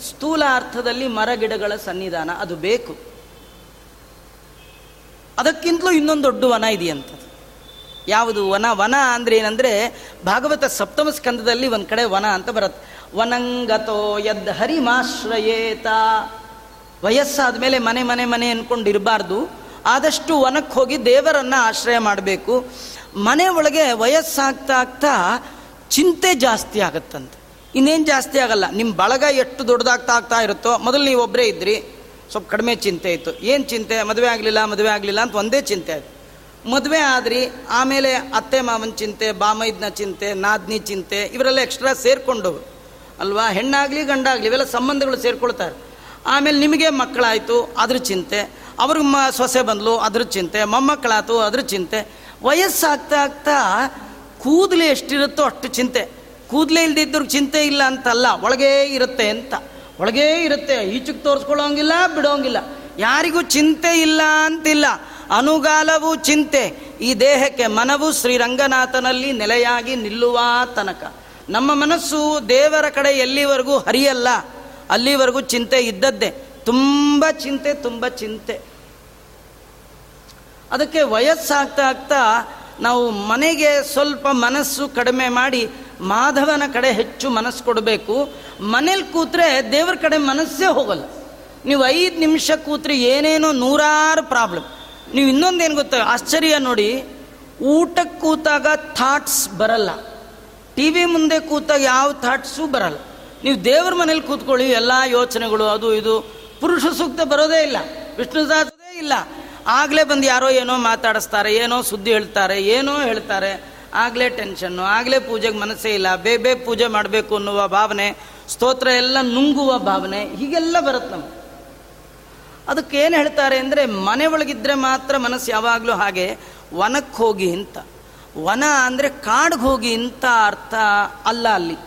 ಸ್ಥೂಲ ಅರ್ಥದಲ್ಲಿ ಮರ ಗಿಡಗಳ ಸನ್ನಿಧಾನ, ಅದು ಬೇಕು. ಅದಕ್ಕಿಂತಲೂ ಇನ್ನೊಂದು ದೊಡ್ಡ ವನ ಇದೆಯಂತ ಯಾವುದು? ವನ ವನ ಅಂದ್ರೆ ಏನಂದ್ರೆ ಭಾಗವತ ಸಪ್ತಮ ಸ್ಕಂದದಲ್ಲಿ ಒಂದು ಕಡೆ ವನ ಅಂತ ಬರುತ್ತೆ. ವನಂಗತೋ ಯದ್ ಹರಿಮಾಶ್ರಯೇತ. ವಯಸ್ಸಾದ ಮೇಲೆ ಮನೆ ಮನೆ ಮನೆ ಅನ್ಕೊಂಡಿರಬಾರ್ದು. ಇರಬಾರ್ದು ಆದಷ್ಟು ವನಕ್ಕೆ ಹೋಗಿ ದೇವರನ್ನ ಆಶ್ರಯ ಮಾಡಬೇಕು. ಮನೆ ಒಳಗೆ ವಯಸ್ಸಾಗ್ತಾ ಆಗ್ತಾ ಚಿಂತೆ ಜಾಸ್ತಿ ಆಗುತ್ತಂತೆ. ಇನ್ನೇನು ಜಾಸ್ತಿ ಆಗಲ್ಲ. ನಿಮ್ಮ ಬಳಗ ಎಷ್ಟು ದೊಡ್ಡದಾಗ್ತಾ ಆಗ್ತಾ ಇರುತ್ತೋ, ಮೊದಲು ನೀವು ಒಬ್ಬರೇ ಇದ್ರಿ. ಸ್ವಲ್ಪ ಕಡಿಮೆ ಚಿಂತೆ ಇತ್ತು. ಏನು ಚಿಂತೆ? ಮದುವೆ ಆಗಲಿಲ್ಲ ಮದುವೆ ಆಗಲಿಲ್ಲ ಅಂತ ಒಂದೇ ಚಿಂತೆ ಆಯಿತು. ಮದುವೆ ಆದ್ರಿ, ಆಮೇಲೆ ಅತ್ತೆ ಮಾವನ ಚಿಂತೆ, ಬಾಮೈದ್ನ ಚಿಂತೆ, ನಾದ್ನಿ ಚಿಂತೆ, ಇವರೆಲ್ಲ ಎಕ್ಸ್ಟ್ರಾ ಸೇರಿಕೊಂಡು ಅಲ್ವಾ? ಹೆಣ್ಣಾಗಲಿ ಗಂಡಾಗಲಿ ಇವೆಲ್ಲ ಸಂಬಂಧಗಳು ಸೇರಿಕೊಳ್ತಾರೆ. ಆಮೇಲೆ ನಿಮಗೆ ಮಕ್ಕಳಾಯಿತು, ಅದ್ರ ಚಿಂತೆ. ಅವ್ರಿಗೆ ಮ ಸೊಸೆ ಬಂದ್ಲು, ಅದ್ರ ಚಿಂತೆ. ಮೊಮ್ಮಕ್ಕಳಾತು ಅದ್ರ ಚಿಂತೆ. ವಯಸ್ಸಾಗ್ತಾ ಆಗ್ತಾ ಕೂದಲು ಎಷ್ಟಿರುತ್ತೋ ಅಷ್ಟು ಚಿಂತೆ. ಕೂದಲೇ ಇಲ್ದಿದ್ದವ್ರಿಗೆ ಚಿಂತೆ ಇಲ್ಲ ಅಂತಲ್ಲ, ಒಳಗೇ ಇರುತ್ತೆ ಅಂತ. ಒಳಗೇ ಇರುತ್ತೆ ಈಚಕ್ಕೆ ತೋರಿಸ್ಕೊಳ್ಳೋಂಗಿಲ್ಲ, ಬಿಡೋಂಗಿಲ್ಲ. ಯಾರಿಗೂ ಚಿಂತೆ ಇಲ್ಲ ಅಂತಿಲ್ಲ. ಅನುಗಾಲವು ಚಿಂತೆ. ಈ ದೇಹಕ್ಕೆ ಮನವು ಶ್ರೀರಂಗನಾಥನಲ್ಲಿ ನೆಲೆಯಾಗಿ ನಿಲ್ಲುವ ತನಕ. ನಮ್ಮ ಮನಸ್ಸು ದೇವರ ಕಡೆ ಎಲ್ಲಿವರೆಗೂ ಹರಿಯಲ್ಲ. ಅಲ್ಲಿವರೆಗೂ ಚಿಂತೆ ಇದ್ದದ್ದೇ. ತುಂಬ ಚಿಂತೆ ತುಂಬ ಚಿಂತೆ. ಅದಕ್ಕೆ ವಯಸ್ಸಾಗ್ತಾ ಆಗ್ತಾ ನಾವು ಮನೆಗೆ ಸ್ವಲ್ಪ ಮನಸ್ಸು ಕಡಿಮೆ ಮಾಡಿ ಮಾಧವನ ಕಡೆ ಹೆಚ್ಚು ಮನಸ್ಸು ಕೊಡಬೇಕು. ಮನೇಲಿ ಕೂತ್ರೆ ದೇವ್ರ ಕಡೆ ಮನಸ್ಸೇ ಹೋಗಲ್ಲ. ನೀವು ಐದು ನಿಮಿಷ ಕೂತ್ರೆ ಏನೇನೋ ನೂರಾರು ಪ್ರಾಬ್ಲಮ್. ನೀವು ಇನ್ನೊಂದೇನು ಗೊತ್ತ? ಆಶ್ಚರ್ಯ ನೋಡಿ. ಊಟಕ್ಕೆ ಕೂತಾಗ ಥಾಟ್ಸ್ ಬರಲ್ಲ. ಟಿ ವಿ ಮುಂದೆ ಕೂತಾಗ ಯಾವ ಥಾಟ್ಸು ಬರಲ್ಲ. ನೀವು ದೇವ್ರ ಮನೇಲಿ ಕೂತ್ಕೊಳ್ಳಿ, ಎಲ್ಲ ಯೋಚನೆಗಳು, ಅದು ಇದು. ಪುರುಷ ಸೂಕ್ತ ಬರೋದೇ ಇಲ್ಲ. ವಿಷ್ಣು ಸಹಸ್ರದೇ ಇಲ್ಲ. ಆಗಲೇ ಬಂದು ಯಾರೋ ಏನೋ ಮಾತಾಡಿಸ್ತಾರೆ, ಏನೋ ಸುದ್ದಿ ಹೇಳ್ತಾರೆ, ಏನೋ ಹೇಳ್ತಾರೆ. ಆಗಲೇ ಟೆನ್ಷನ್ನು, ಆಗಲೇ ಪೂಜೆಗೆ ಮನಸ್ಸೇ ಇಲ್ಲ. ಬೇ ಬೇ ಪೂಜೆ ಮಾಡಬೇಕು ಅನ್ನುವ ಭಾವನೆ, ಸ್ತೋತ್ರ ಎಲ್ಲ ನುಂಗುವ ಭಾವನೆ, ಹೀಗೆಲ್ಲ ಬರುತ್ತೆ ನಮಗೆ. ಅದಕ್ಕೆ ಏನು ಹೇಳ್ತಾರೆ ಅಂದರೆ, ಮನೆ ಒಳಗಿದ್ರೆ ಮಾತ್ರ ಮನಸ್ಸು ಯಾವಾಗಲೂ ಹಾಗೆ ವನಕ್ಕೆ ಹೋಗಿ ಅಂತ ವನ ಅಂದರೆ ಕಾಡಿಗೆ ಹೋಗಿ ಅಂತ ಅರ್ಥ ಅಲ್ಲ ಅಲ್ಲಿ.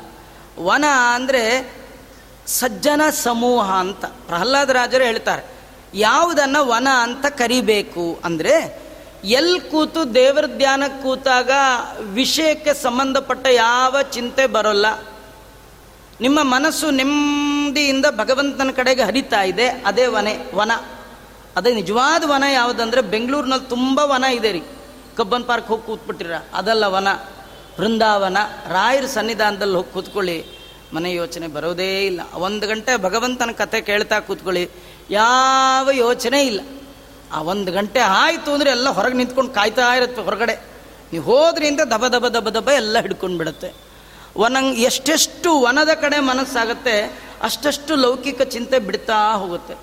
ವನ ಅಂದರೆ ಸಜ್ಜನ ಸಮೂಹ ಅಂತ ಪ್ರಹ್ಲಾದ ರಾಜರು ಹೇಳ್ತಾರೆ. ಯಾವುದನ್ನು ವನ ಅಂತ ಕರಿಬೇಕು ಅಂದರೆ ಎಲ್ಲಿ ಕೂತು ದೇವರ ಧ್ಯಾನಕ್ಕೆ ಕೂತಾಗ ವಿಷಯಕ್ಕೆ ಸಂಬಂಧಪಟ್ಟ ಯಾವ ಚಿಂತೆ ಬರೋಲ್ಲ. ನಿಮ್ಮ ಮನಸ್ಸು ನೆಮ್ಮದಿಯಿಂದ ಭಗವಂತನ ಕಡೆಗೆ ಹರಿತಾ ಇದೆ, ಅದೇ ವನೆ, ವನ. ಅದೇ ನಿಜವಾದ ವನ ಯಾವುದಂದ್ರೆ ಬೆಂಗಳೂರಿನಲ್ಲಿ ತುಂಬ ವನ ಇದೆ ರೀ. ಕಬ್ಬನ್ ಪಾರ್ಕ್ ಹೋಗಿ ಕೂತ್ಬಿಟ್ಟಿರ, ಅದಲ್ಲ ವನ. ಬೃಂದಾವನ ರಾಯರ ಸನ್ನಿಧಾನದಲ್ಲಿ ಹೋಗಿ ಕೂತ್ಕೊಳ್ಳಿ. ಮನೆ ಯೋಚನೆ ಬರೋದೇ ಇಲ್ಲ. ಒಂದು ಗಂಟೆ ಭಗವಂತನ ಕತೆ ಕೇಳ್ತಾ ಕೂತ್ಕೊಳ್ಳಿ. ಯಾವ ಯೋಚನೆ ಇಲ್ಲ. ಆ ಒಂದು ಗಂಟೆ ಆಯಿತು ಅಂದರೆ ಎಲ್ಲ ಹೊರಗೆ ನಿಂತ್ಕೊಂಡು ಕಾಯ್ತಾ ಇರುತ್ತೆ ಹೊರಗಡೆ. ನೀವು ಹೋದ್ರಿಂದ ದಬ ದಬ ದಬ ದಬ ಎಲ್ಲ ಹಿಡ್ಕೊಂಡು ಬಿಡುತ್ತೆ. ಒನಂಗ್ ಎಷ್ಟೆಷ್ಟು ವನದ ಕಡೆ ಮನಸ್ಸಾಗುತ್ತೆ, ಅಷ್ಟಷ್ಟು ಲೌಕಿಕ ಚಿಂತೆ ಬಿಡ್ತಾ ಹೋಗುತ್ತೆ.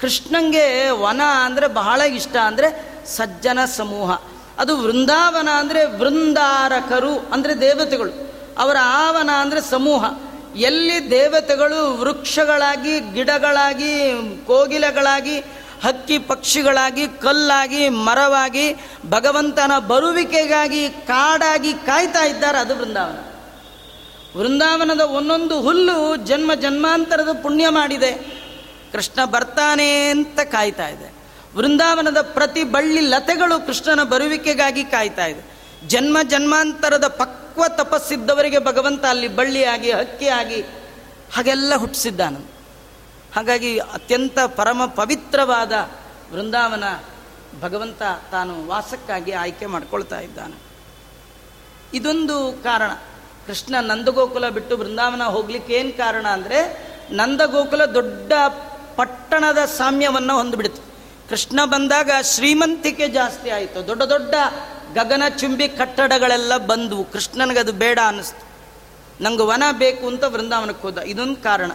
ಕೃಷ್ಣಂಗೆ ವನ ಅಂದರೆ ಬಹಳ ಇಷ್ಟ ಅಂದರೆ ಸಜ್ಜನ ಸಮೂಹ. ಅದು ವೃಂದಾವನ ಅಂದರೆ ವೃಂದಾರಕರು ಅಂದರೆ ದೇವತೆಗಳು. ಅವರ ಆವನ ಅಂದರೆ ಸಮೂಹ. ಎಲ್ಲಿ ದೇವತೆಗಳು ವೃಕ್ಷಗಳಾಗಿ, ಗಿಡಗಳಾಗಿ, ಕೋಗಿಲೆಗಳಾಗಿ, ಹಕ್ಕಿ ಪಕ್ಷಿಗಳಾಗಿ, ಕಲ್ಲಾಗಿ, ಮರವಾಗಿ, ಭಗವಂತನ ಬರುವಿಕೆಗಾಗಿ ಕಾಡಾಗಿ ಕಾಯ್ತಾ ಇದ್ದಾರೆ. ಅದು ವೃಂದಾವನ. ವೃಂದಾವನದ ಒಂದೊಂದು ಹುಲ್ಲು ಜನ್ಮ ಜನ್ಮಾಂತರದ ಪುಣ್ಯ ಮಾಡಿದೆ. ಕೃಷ್ಣ ಬರ್ತಾನೆ ಅಂತ ಕಾಯ್ತಾ ಇದೆ. ವೃಂದಾವನದ ಪ್ರತಿ ಬಳ್ಳಿ ಲತೆಗಳು ಕೃಷ್ಣನ ಬರುವಿಕೆಗಾಗಿ ಕಾಯ್ತಾ ಇದೆ. ಜನ್ಮ ಜನ್ಮಾಂತರದ ಪಕ್ವ ತಪಸ್ಸಿದ್ದವರಿಗೆ ಭಗವಂತ ಅಲ್ಲಿ ಬಳ್ಳಿಯಾಗಿ, ಹಕ್ಕಿಯಾಗಿ ಹಾಗೆಲ್ಲ ಹುಟ್ಟಿಸಿದ್ದಾನ. ಹಾಗಾಗಿ ಅತ್ಯಂತ ಪರಮ ಪವಿತ್ರವಾದ ವೃಂದಾವನ ಭಗವಂತ ತಾನು ವಾಸಕ್ಕಾಗಿ ಆಯ್ಕೆ ಮಾಡ್ಕೊಳ್ತಾ ಇದ್ದಾನೆ. ಇದೊಂದು ಕಾರಣ. ಕೃಷ್ಣ ನಂದಗೋಕುಲ ಬಿಟ್ಟು ಬೃಂದಾವನ ಹೋಗ್ಲಿಕ್ಕೆ ಏನು ಕಾರಣ ಅಂದರೆ ನಂದಗೋಕುಲ ದೊಡ್ಡ ಪಟ್ಟಣದ ಸಾಮ್ಯವನ್ನು ಹೊಂದಿಬಿಡ್ತು. ಕೃಷ್ಣ ಬಂದಾಗ ಶ್ರೀಮಂತಿಕೆ ಜಾಸ್ತಿ ಆಯಿತು. ದೊಡ್ಡ ದೊಡ್ಡ ಗಗನ ಚುಂಬಿ ಕಟ್ಟಡಗಳೆಲ್ಲ ಬಂದವು. ಕೃಷ್ಣನಿಗದು ಬೇಡ ಅನ್ನಿಸ್ತು. ನಂಗೆ ವನ ಬೇಕು ಅಂತ ವೃಂದಾವನಕ್ಕೆ ಹೋದ. ಇದೊಂದು ಕಾರಣ.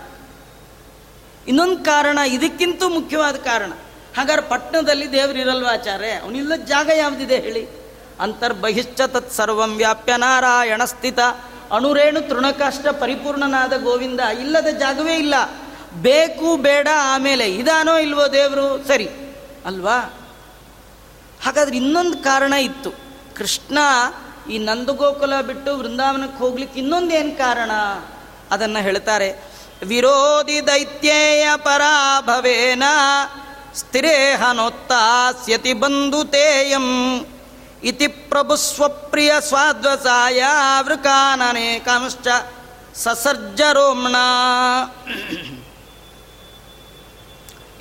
ಇನ್ನೊಂದು ಕಾರಣ, ಇದಕ್ಕಿಂತ ಮುಖ್ಯವಾದ ಕಾರಣ. ಹಾಗಾದ್ರೆ ಪಟ್ಟಣದಲ್ಲಿ ದೇವರು ಇರಲ್ವಾ ಆಚಾರ್ಯ? ಅವನಿಲ್ಲ ಜಾಗ ಯಾವುದಿದೆ ಹೇಳಿ? ಅಂತರ್ಬಹಿಶ್ಚ ತತ್ ಸರ್ವಂ ವ್ಯಾಪ್ಯ ನಾರಾಯಣ ಸ್ಥಿತ. ಅಣುರೇಣು ತೃಣಕಾಷ್ಟ ಪರಿಪೂರ್ಣನಾದ ಗೋವಿಂದ. ಇಲ್ಲದ ಜಾಗವೇ ಇಲ್ಲ. ಬೇಕು, ಬೇಡ, ಆಮೇಲೆ ಇದಾನೋ ಇಲ್ವೋ ದೇವರು? ಸರಿ. ಅಲ್ವಾ? ಹಾಗಾದ್ರೆ ಇನ್ನೊಂದು ಕಾರಣ ಇತ್ತು. ಕೃಷ್ಣ ಈ ನಂದಗೋಕುಲ ಬಿಟ್ಟು ವೃಂದಾವನಕ್ಕೆ ಹೋಗ್ಲಿಕ್ಕೆ ಇನ್ನೊಂದೇನು ಕಾರಣ? ಅದನ್ನು ಹೇಳ್ತಾರೆ, ವಿರೋಧಿ ದೈತ್ಯೇಯ ಪರಾಭವೇನ ಸ್ಥಿರೇಹನೋತ್ತಾಸ್ಯತಿ ಬಂಧುತೇಯಂ ಇತಿ ಪ್ರಭು ಸ್ವಪ್ರಿಯ ಸ್ವಾದ್ವಸಾಯ ಸಸರ್ಜ ಸಸರ್ಜರೋಮ್ಣ.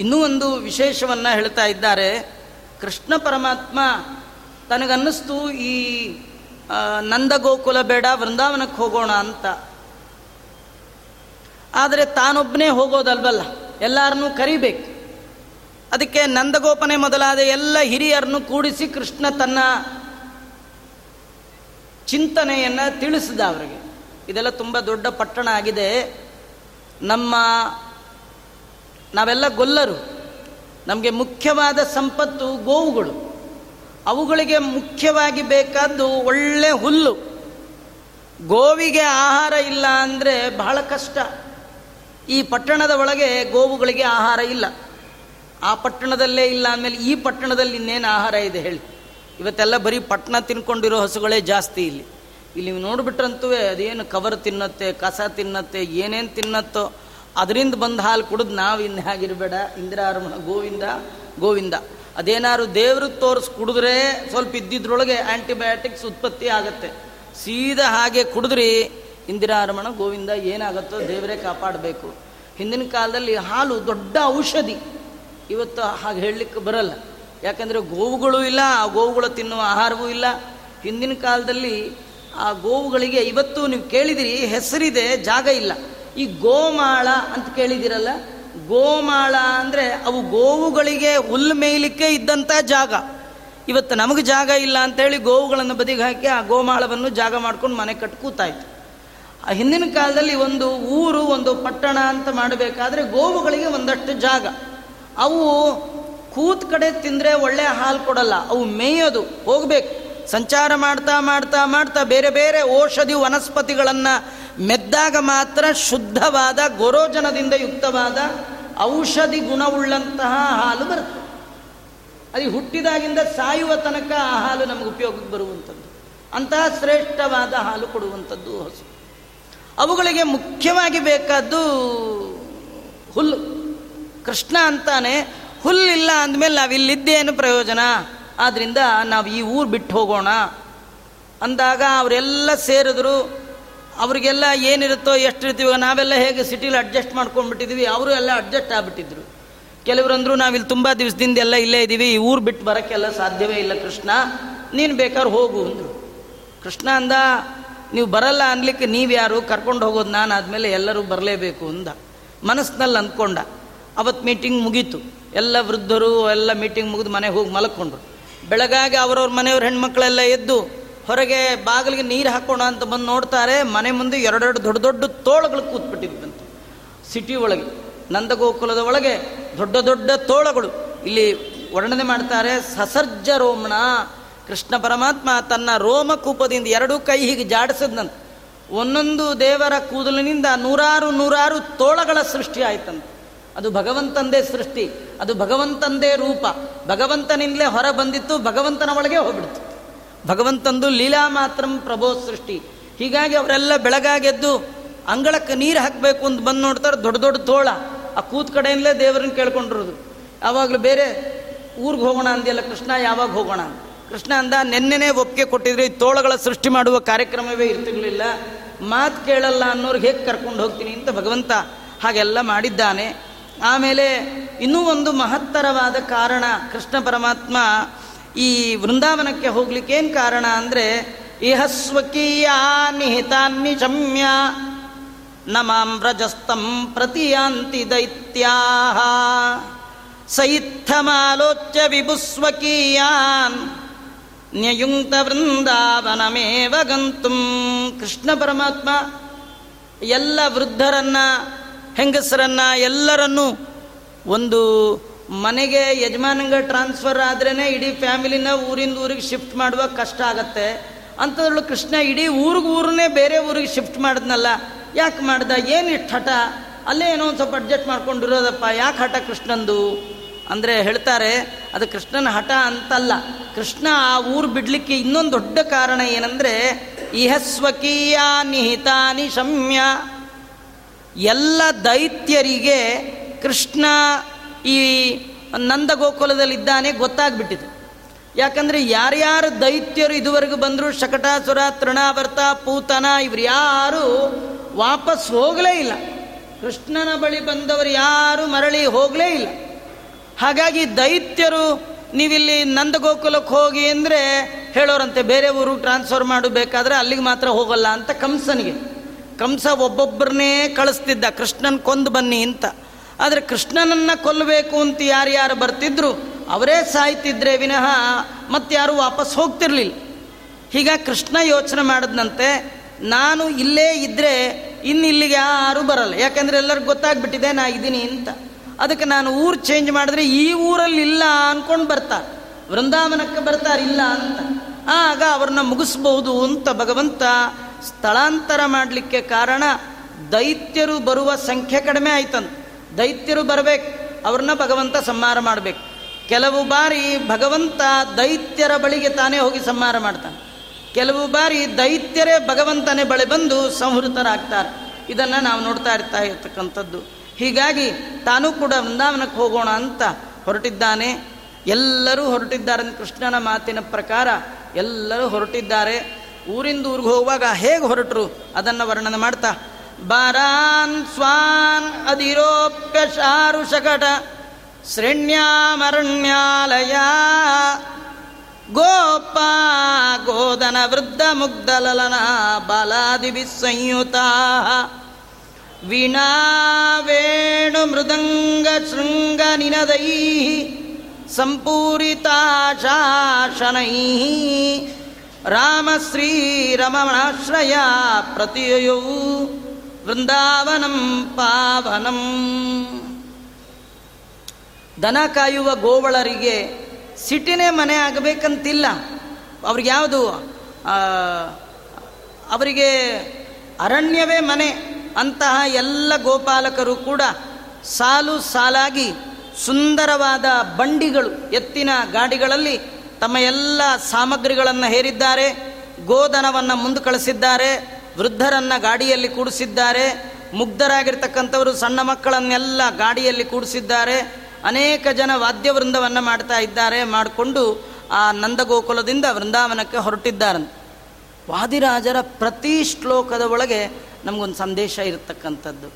ಇನ್ನೂ ಒಂದು ವಿಶೇಷವನ್ನು ಹೇಳ್ತಾ ಇದ್ದಾರೆ, ಕೃಷ್ಣ ಪರಮಾತ್ಮ ತನಗನ್ನಿಸ್ತು ಈ ನಂದಗೋಕುಲ ಬೇಡ, ವೃಂದಾವನಕ್ಕೆ ಹೋಗೋಣ ಅಂತ. ಆದರೆ ತಾನೊಬ್ಬನೇ ಹೋಗೋದಲ್ವಲ್ಲ, ಎಲ್ಲರನ್ನೂ ಕರಿಬೇಕು. ಅದಕ್ಕೆ ನಂದಗೋಪನೆ ಮೊದಲಾದ ಎಲ್ಲ ಹಿರಿಯರನ್ನು ಕೂಡಿಸಿ ಕೃಷ್ಣ ತನ್ನ ಚಿಂತನೆಯನ್ನು ತಿಳಿಸಿದ ಅವರಿಗೆ. ಇದೆಲ್ಲ ತುಂಬ ದೊಡ್ಡ ಪಟ್ಟಣ ಆಗಿದೆ. ನಮ್ಮ, ನಾವೆಲ್ಲ ಗೊಲ್ಲರು. ನಮಗೆ ಮುಖ್ಯವಾದ ಸಂಪತ್ತು ಗೋವುಗಳು. ಅವುಗಳಿಗೆ ಮುಖ್ಯವಾಗಿ ಬೇಕಾದ್ದು ಒಳ್ಳೆ ಹುಲ್ಲು. ಗೋವಿಗೆ ಆಹಾರ ಇಲ್ಲ ಅಂದರೆ ಬಹಳ ಕಷ್ಟ. ಈ ಪಟ್ಟಣದ ಒಳಗೆ ಗೋವುಗಳಿಗೆ ಆಹಾರ ಇಲ್ಲ. ಆ ಪಟ್ಟಣದಲ್ಲೇ ಇಲ್ಲ ಅಂದಮೇಲೆ ಈ ಪಟ್ಟಣದಲ್ಲಿ ಇನ್ನೇನು ಆಹಾರ ಇದೆ ಹೇಳಿ. ಇವತ್ತೆಲ್ಲ ಬರೀ ಪಟ್ಟಣ ತಿನ್ಕೊಂಡಿರೋ ಹಸುಗಳೇ ಜಾಸ್ತಿ ಇಲ್ಲಿ. ಇಲ್ಲಿ ನೀವು ನೋಡಿಬಿಟ್ರಂತೂ ಅದೇನು ಕವರ್ ತಿನ್ನತ್ತೆ, ಕಸ ತಿನ್ನತ್ತೆ, ಏನೇನು ತಿನ್ನತ್ತೋ ಅದರಿಂದ ಬಂದ ಹಾಲು ಕುಡಿದು ನಾವು ಇನ್ನು ಹೇಗಿರಬೇಡ. ಇಂದಿರಾರಮಣ ಗೋವಿಂದ ಗೋವಿಂದ. ಅದೇನಾದ್ರು ದೇವರು ತೋರಿಸಿ ಕುಡಿದ್ರೆ ಸ್ವಲ್ಪ ಇದ್ದಿದ್ರೊಳಗೆ ಆ್ಯಂಟಿಬಯೋಟಿಕ್ಸ್ ಉತ್ಪತ್ತಿ ಆಗುತ್ತೆ. ಸೀದಾ ಹಾಗೆ ಕುಡಿದ್ರಿ, ಇಂದಿರಾರಮಣ ಗೋವಿಂದ ಏನಾಗುತ್ತೋ ದೇವರೇ ಕಾಪಾಡಬೇಕು. ಹಿಂದಿನ ಕಾಲದಲ್ಲಿ ಹಾಲು ದೊಡ್ಡ ಔಷಧಿ. ಇವತ್ತು ಹಾಗೆ ಹೇಳಲಿಕ್ಕೆ ಬರಲ್ಲ. ಯಾಕಂದರೆ ಗೋವುಗಳು ಇಲ್ಲ, ಆ ಗೋವುಗಳು ತಿನ್ನುವ ಆಹಾರವೂ ಇಲ್ಲ. ಹಿಂದಿನ ಕಾಲದಲ್ಲಿ ಆ ಗೋವುಗಳಿಗೆ ಇವತ್ತು ನೀವು ಕೇಳಿದಿರಿ, ಹೆಸರಿದೆ, ಜಾಗ ಇಲ್ಲ. ಈ ಗೋಮಾಳ ಅಂತ ಕೇಳಿದಿರಲ್ಲ ಗೋಮಾಳ ಅಂದರೆ ಅವು ಗೋವುಗಳಿಗೆ ಹುಲ್ಲು ಮೇಯ್ಲಿಕ್ಕೆ ಇದ್ದಂಥ ಜಾಗ. ಇವತ್ತು ನಮಗೆ ಜಾಗ ಇಲ್ಲ ಅಂತೇಳಿ ಗೋವುಗಳನ್ನು ಬದಿಗೆ ಹಾಕಿ ಆ ಗೋಮಾಳವನ್ನು ಜಾಗ ಮಾಡ್ಕೊಂಡು ಮನೆ ಕಟ್ಟು ಕೂತಾಯಿತು. ಆ ಹಿಂದಿನ ಕಾಲದಲ್ಲಿ ಒಂದು ಊರು, ಒಂದು ಪಟ್ಟಣ ಅಂತ ಮಾಡಬೇಕಾದ್ರೆ ಗೋವುಗಳಿಗೆ ಒಂದಷ್ಟು ಜಾಗ. ಅವು ಕೂತ್ ಕಡೆ ತಿಂದರೆ ಒಳ್ಳೆ ಹಾಲು ಕೊಡಲ್ಲ, ಅವು ಮೇಯೋದು, ಹೋಗಬೇಕು. ಸಂಚಾರ ಮಾಡ್ತಾ ಮಾಡ್ತಾ ಮಾಡ್ತಾ ಬೇರೆ ಬೇರೆ ಔಷಧಿ ವನಸ್ಪತಿಗಳನ್ನು ಮೆದ್ದಾಗ ಮಾತ್ರ ಶುದ್ಧವಾದ, ಗೊರೋಜನದಿಂದ ಯುಕ್ತವಾದ ಔಷಧಿ ಗುಣವುಳ್ಳಂತಹ ಹಾಲು ಬರುತ್ತೆ. ಅದು ಹುಟ್ಟಿದಾಗಿಂದ ಸಾಯುವ ತನಕ ಆ ಹಾಲು ನಮಗೆ ಉಪಯೋಗಕ್ಕೆ ಬರುವಂಥದ್ದು. ಅಂತಹ ಶ್ರೇಷ್ಠವಾದ ಹಾಲು ಕೊಡುವಂಥದ್ದು ಹಸು. ಅವುಗಳಿಗೆ ಮುಖ್ಯವಾಗಿ ಬೇಕಾದ್ದು ಹುಲ್ಲು ಕೃಷ್ಣ ಅಂತಾನೆ ಹುಲ್ಲಿಲ್ಲ ಅಂದಮೇಲೆ ನಾವು ಇಲ್ಲಿದ್ದೇನು ಪ್ರಯೋಜನ? ಆದ್ದರಿಂದ ನಾವು ಈ ಊರು ಬಿಟ್ಟು ಹೋಗೋಣ. ಅಂದಾಗ ಅವರೆಲ್ಲ ಸೇರಿದ್ರು ಅವರಿಗೆಲ್ಲ ಏನಿರುತ್ತೋ ಎಷ್ಟಿರ್ತೀವಿ, ನಾವೆಲ್ಲ ಹೇಗೆ ಸಿಟಿಲಿ ಅಡ್ಜಸ್ಟ್ ಮಾಡ್ಕೊಂಡ್ಬಿಟ್ಟಿದ್ವಿ, ಅವರು ಎಲ್ಲ ಅಡ್ಜಸ್ಟ್ ಆಗ್ಬಿಟ್ಟಿದ್ರು. ಕೆಲವರಂದ್ರು ನಾವಿಲ್ಲಿ ತುಂಬ ದಿವಸದಿಂದ ಎಲ್ಲ ಇಲ್ಲೇ ಇದ್ದೀವಿ ಈ ಊರು ಬಿಟ್ಟು ಬರೋಕ್ಕೆಲ್ಲ ಸಾಧ್ಯವೇ ಇಲ್ಲ, ಕೃಷ್ಣ. ನೀನು ಬೇಕಾದ್ರೆ ಹೋಗು ಅಂದರು. ಕೃಷ್ಣ ಅಂದ, ನೀವು ಬರಲ್ಲ ಅನ್ಲಿಕ್ಕೆ ನೀವು ಯಾರು ಕರ್ಕೊಂಡು ಹೋಗೋದು ನಾನು ಆದಮೇಲೆ ಎಲ್ಲರೂ ಬರಲೇಬೇಕು ಅಂದ. ಮನಸ್ಸಿನಲ್ಲಿ ಅಂದ್ಕೊಂಡ. ಅವತ್ತು ಮೀಟಿಂಗ್ ಮುಗೀತು. ಎಲ್ಲ ವೃದ್ಧರು, ಎಲ್ಲ ಮೀಟಿಂಗ್ ಮುಗಿದು ಮನೆಗೆ ಹೋಗಿ ಮಲಕ್ಕೊಂಡ್ರು ಬೆಳಗಾಗಿ ಅವರವ್ರ ಮನೆಯವ್ರ ಹೆಣ್ಮಕ್ಳೆಲ್ಲ ಎದ್ದು ಹೊರಗೆ ಬಾಗಿಲಿಗೆ ನೀರು ಹಾಕೋಣ ಅಂತ ಬಂದು ನೋಡ್ತಾರೆ. ಮನೆ ಮುಂದೆ ಎರಡೆರಡು ದೊಡ್ಡ ದೊಡ್ಡ ತೋಳಗಳು ಕೂತ್ಬಿಟ್ಟಿದ್ವಂತೆ ಸಿಟಿ ಒಳಗೆ, ನಂದಗೋಕುಲದ ಒಳಗೆ ದೊಡ್ಡ ದೊಡ್ಡ ತೋಳಗಳು. ಇಲ್ಲಿ ವರ್ಣನೆ ಮಾಡ್ತಾರೆ, ಸಸರ್ಜ ರೋಮಣ, ಕೃಷ್ಣ ಪರಮಾತ್ಮ ತನ್ನ ರೋಮಕೂಪದಿಂದ ಎರಡೂ ಕೈ ಹೀಗೆ ಜಾಡಿಸಿದ್ನಂತ. ಒಂದೊಂದು ದೇವರ ಕೂದಲಿನಿಂದ ನೂರಾರು ನೂರಾರು ತೋಳಗಳ ಸೃಷ್ಟಿ ಆಯ್ತಂತೆ. ಅದು ಭಗವಂತಂದೇ ಸೃಷ್ಟಿ, ಅದು ಭಗವಂತಂದೇ ರೂಪ. ಭಗವಂತನಿಂದಲೇ ಹೊರ ಬಂದಿತ್ತು, ಭಗವಂತನ ಒಳಗೆ ಹೋಗ್ಬಿಡ್ತು. ಭಗವಂತಂದು ಲೀಲಾ ಮಾತ್ರಂ ಪ್ರಭೋ ಸೃಷ್ಟಿ. ಹೀಗಾಗಿ ಅವರೆಲ್ಲ ಬೆಳಗಾಗೆದ್ದು ಅಂಗಳಕ್ಕೆ ನೀರು ಹಾಕಬೇಕು ಅಂತ ಬಂದು ನೋಡ್ತಾರೆ, ದೊಡ್ಡ ದೊಡ್ಡ ತೋಳ. ಆ ಕೂತ್ ಕಡೆಯಿಂದಲೇ ದೇವರನ್ನ ಕೇಳ್ಕೊಂಡಿರೋದು. ಯಾವಾಗಲೂ ಬೇರೆ ಊರಿಗೆ ಹೋಗೋಣ ಅಂದಿಲ್ಲ ಕೃಷ್ಣ ಯಾವಾಗ ಹೋಗೋಣ? ಕೃಷ್ಣ ಅಂದ, ನೆನ್ನೆನೇ ಒಪ್ಪಿಗೆ ಕೊಟ್ಟಿದ್ರೆ, ಈ ತೋಳಗಳ ಸೃಷ್ಟಿ ಮಾಡುವ ಕಾರ್ಯಕ್ರಮವೇ ಇರ್ತಿರ್ಲಿಲ್ಲ ಮಾತು ಕೇಳಲ್ಲ ಅನ್ನೋರಿಗೆ ಹೇಗೆ ಕರ್ಕೊಂಡು ಹೋಗ್ತೀನಿ ಅಂತ ಭಗವಂತ ಹಾಗೆಲ್ಲ ಮಾಡಿದ್ದಾನೆ. ಆಮೇಲೆ ಇನ್ನೂ ಒಂದು ಮಹತ್ತರವಾದ ಕಾರಣ ಕೃಷ್ಣ ಪರಮಾತ್ಮ ಈ ವೃಂದಾವನಕ್ಕೆ ಹೋಗ್ಲಿಕ್ಕೆ ಏನು ಕಾರಣ ಅಂದರೆ ಇಹ ಸ್ವಕೀಯ ನಿಹಿತಾನ್ನಿ ಶಮ್ಯ, ನಮಾಂ ವ್ರಜಸ್ತಂ ಪ್ರತಿಯಾಂತಿ ದೈತ್ಯಾ ಸೈತ್ಥಮಾಲೋಚ್ಯ ವಿಭುಸ್ವಕೀಯಾನ್, ನ್ಯಯುಂಕ್ತ ವೃಂದಾವನಮೇವ ಗಂತುಂ. ಕೃಷ್ಣ ಪರಮಾತ್ಮ ಎಲ್ಲ ವೃದ್ಧರನ್ನ, ಹೆಂಗಸರನ್ನ ಎಲ್ಲರನ್ನೂ ಒಂದು ಮನೆಗೆ ಯಜಮಾನಂಗೆ ಟ್ರಾನ್ಸ್ಫರ್ ಆದ್ರೇ ಇಡೀ ಫ್ಯಾಮಿಲಿನ ಊರಿಂದ ಊರಿಗೆ ಶಿಫ್ಟ್ ಮಾಡುವಾಗ ಕಷ್ಟ ಆಗತ್ತೆ. ಅಂಥದ್ರಲ್ಲೂ ಕೃಷ್ಣ ಇಡೀ ಊರಿಗೆ ಊರನ್ನೇ ಬೇರೆ ಊರಿಗೆ ಶಿಫ್ಟ್ ಮಾಡಿದ್ನಲ್ಲ, ಯಾಕೆ ಮಾಡ್ದ? ಏನು ಇಷ್ಟು ಹಠ? ಅಲ್ಲೇ ಏನೋ ಒಂದು ಸ್ವಲ್ಪ ಅಡ್ಜಸ್ಟ್ ಮಾಡ್ಕೊಂಡಿರೋದಪ್ಪ, ಯಾಕೆ ಹಠ ಕೃಷ್ಣಂದು? ಅಂದರೆ ಹೇಳ್ತಾರೆ, ಅದು ಕೃಷ್ಣನ ಹಠ ಅಂತಲ್ಲ. ಕೃಷ್ಣ ಆ ಊರು ಬಿಡಲಿಕ್ಕೆ ಇನ್ನೊಂದು ದೊಡ್ಡ ಕಾರಣ ಏನಂದರೆ ಇಹ ಸ್ವಕೀಯ ನಿಹಿತಾನಿ ಶಮ್ಯ. ಎಲ್ಲ ದೈತ್ಯರಿಗೆ ಕೃಷ್ಣ ಈ ನಂದಗೋಕುಲದಲ್ಲಿದ್ದಾನೆ ಗೊತ್ತಾಗ್ಬಿಟ್ಟಿದೆ. ಯಾಕಂದರೆ ಯಾರ್ಯಾರು ದೈತ್ಯರು ಇದುವರೆಗೂ ಬಂದರು, ಶಕಟಾಸುರ, ತೃಣಾವರ್ತ, ಪೂತನ, ಇವ್ರು ಯಾರು ವಾಪಸ್ ಹೋಗಲೇ ಇಲ್ಲ. ಕೃಷ್ಣನ ಬಳಿ ಬಂದವರು ಯಾರು ಮರಳಿ ಹೋಗಲೇ ಇಲ್ಲ. ಹಾಗಾಗಿ ದೈತ್ಯರು ನೀವಿಲ್ಲಿ ನಂದಗೋಕುಲಕ್ಕೆ ಹೋಗಿ ಅಂದರೆ ಹೇಳೋರಂತೆ, ಬೇರೆ ಊರು ಟ್ರಾನ್ಸ್ಫರ್ ಮಾಡಬೇಕಾದ್ರೆ ಅಲ್ಲಿಗೆ ಮಾತ್ರ ಹೋಗಲ್ಲ ಅಂತ ಕಂಸನಿಗೆ. ಕಂಸ ಒಬ್ಬೊಬ್ಬರನ್ನೇ ಕಳಿಸ್ತಿದ್ದ, ಕೃಷ್ಣನ್ ಕೊಂದು ಬನ್ನಿ ಅಂತ. ಆದರೆ ಕೃಷ್ಣನನ್ನು ಕೊಲ್ಲಬೇಕು ಅಂತ ಯಾರ್ಯಾರು ಬರ್ತಿದ್ರು, ಅವರೇ ಸಾಯ್ತಿದ್ರೆ ವಿನಃ ಮತ್ತಾರು ವಾಪಸ್ ಹೋಗ್ತಿರ್ಲಿಲ್ಲ. ಹೀಗ ಕೃಷ್ಣ ಯೋಚನೆ ಮಾಡಿದಂತೆ ನಾನು ಇಲ್ಲೇ ಇದ್ದರೆ ಇನ್ನಿಲ್ಲಿಗೆ ಯಾರು ಬರಲ್ಲ. ಯಾಕಂದ್ರೆ ಎಲ್ಲರಿಗೂ ಗೊತ್ತಾಗ್ಬಿಟ್ಟಿದೆ, ನಾ ಇದ್ದೀನಿ ಅಂತ. ಅದಕ್ಕೆ ನಾನು ಊರು ಚೇಂಜ್ ಮಾಡಿದ್ರೆ ಈ ಊರಲ್ಲಿ ಇಲ್ಲ ಅಂದ್ಕೊಂಡು ಬರ್ತಾರೆ. ವೃಂದಾವನಕ್ಕೆ ಬರ್ತಾರಿಲ್ಲ ಅಂತ. ಆಗ ಅವ್ರನ್ನ ಮುಗಿಸ್ಬೋದು ಅಂತ ಭಗವಂತ ಸ್ಥಳಾಂತರ ಮಾಡಲಿಕ್ಕೆ ಕಾರಣ ದೈತ್ಯರು ಬರುವ ಸಂಖ್ಯೆ ಕಡಿಮೆ ಆಯ್ತಂತ. ದೈತ್ಯರು ಬರಬೇಕು, ಅವ್ರನ್ನ ಭಗವಂತ ಸಂಹಾರ ಮಾಡಬೇಕು. ಕೆಲವು ಬಾರಿ ಭಗವಂತ ದೈತ್ಯರ ಬಳಿಗೆ ತಾನೇ ಹೋಗಿ ಸಂಹಾರ ಮಾಡ್ತಾನೆ. ಕೆಲವು ಬಾರಿ ದೈತ್ಯರೇ ಭಗವಂತನೇ ಬಳಿ ಬಂದು ಸಂಹೃತರಾಗ್ತಾರೆ. ಇದನ್ನು ನಾವು ನೋಡ್ತಾ ಇರ್ತಾ ಇರ್ತಕ್ಕಂಥದ್ದು. ಹೀಗಾಗಿ ತಾನೂ ಕೂಡ ವೃಂದಾವನಕ್ಕೆ ಹೋಗೋಣ ಅಂತ ಹೊರಟಿದ್ದಾನೆ. ಎಲ್ಲರೂ ಹೊರಟಿದ್ದಾರೆ ಕೃಷ್ಣನ ಮಾತಿನ ಪ್ರಕಾರ ಎಲ್ಲರೂ ಹೊರಟಿದ್ದಾರೆ. ಊರಿಂದ ಊರಿಗೆ ಹೋಗುವಾಗ ಹೇಗೆ ಹೊರಟರು, ಅದನ್ನು ವರ್ಣನೆ ಮಾಡ್ತಾ ಬಾರಾನ್ ಸ್ವಾನ್ ಅಧಿರೋಪ್ಯ ಶಾರು ಶಕಟ ಶ್ರೇಣ್ಯಾಮರಣ್ಯಾಲಯ ಗೋಪ ಗೋಧನ ವೃದ್ಧ ಮುಗ್ಧಲಲನ ಬಾಲಾದಿಭಿ ಸಂಯುತ ವೀಣಾ ವೇಣು ಮೃದಂಗ ವೃಂದಾವನಂ ಪಾವನಂ. ದನ ಕಾಯುವ ಗೋವಳರಿಗೆ ಸಿಟಿನೇ ಮನೆ ಆಗಬೇಕಂತಿಲ್ಲ. ಅವ್ರಿಗೆ ಯಾವುದು ಅವರಿಗೆ ಅರಣ್ಯವೇ ಮನೆ ಅಂತಹ ಎಲ್ಲ ಗೋಪಾಲಕರು ಕೂಡ ಸಾಲು ಸಾಲಾಗಿ ಸುಂದರವಾದ ಬಂಡಿಗಳು ಎತ್ತಿನ ಗಾಡಿಗಳಲ್ಲಿ ತಮ್ಮ ಎಲ್ಲ ಸಾಮಗ್ರಿಗಳನ್ನು ಹೇರಿದ್ದಾರೆ, ಗೋಧನವನ್ನು ಮುಂದೆ ಕಳಿಸಿದ್ದಾರೆ. ವೃದ್ಧರನ್ನು ಗಾಡಿಯಲ್ಲಿ ಕೂಡಿಸಿದ್ದಾರೆ. ಮುಗ್ಧರಾಗಿರ್ತಕ್ಕಂಥವರು ಸಣ್ಣ ಮಕ್ಕಳನ್ನೆಲ್ಲ ಗಾಡಿಯಲ್ಲಿ ಕೂಡಿಸಿದ್ದಾರೆ. ಅನೇಕ ಜನ ವಾದ್ಯವೃಂದವನ್ನು ಮಾಡ್ತಾ ಇದ್ದಾರೆ. ಮಾಡಿಕೊಂಡು ಆ ನಂದಗೋಕುಲದಿಂದ ವೃಂದಾವನಕ್ಕೆ ಹೊರಟಿದ್ದಾರಂತೆ ವಾದಿರಾಜರ ಪ್ರತಿ ಶ್ಲೋಕದ ಒಳಗೆ ನಮಗೊಂದು ಸಂದೇಶ ಇರತಕ್ಕಂಥದ್ದು.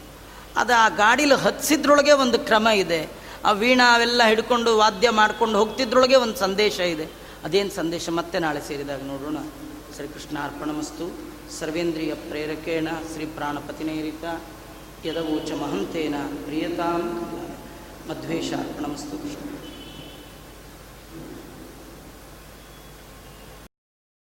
ಅದು ಆ ಗಾಡೀಲಿ ಹತ್ಸಿದ್ರೊಳಗೆ ಒಂದು ಕ್ರಮ ಇದೆ. ಆ ವೀಣಾ ಅವೆಲ್ಲ ಹಿಡ್ಕೊಂಡು ವಾದ್ಯ ಮಾಡ್ಕೊಂಡು ಹೋಗ್ತಿದ್ರೊಳಗೆ ಒಂದು ಸಂದೇಶ ಇದೆ. ಅದೇನು ಸಂದೇಶ ಮತ್ತೆ ನಾಳೆ ಸೇರಿದಾಗ ನೋಡೋಣ. ಶ್ರೀಕೃಷ್ಣ ಅರ್ಪಣಮಸ್ತು. ಸರ್ವೇಂದ್ರಿಯ ಪ್ರೇರಕೇಣ ಶ್ರೀ ಪ್ರಾಣಪತಿನೇರಿತ ಯದವೋಚ ಮಹಂತೇನ ಪ್ರಿಯತಾಂ. ಮಧ್ವೇಶ ನಮಸ್ತು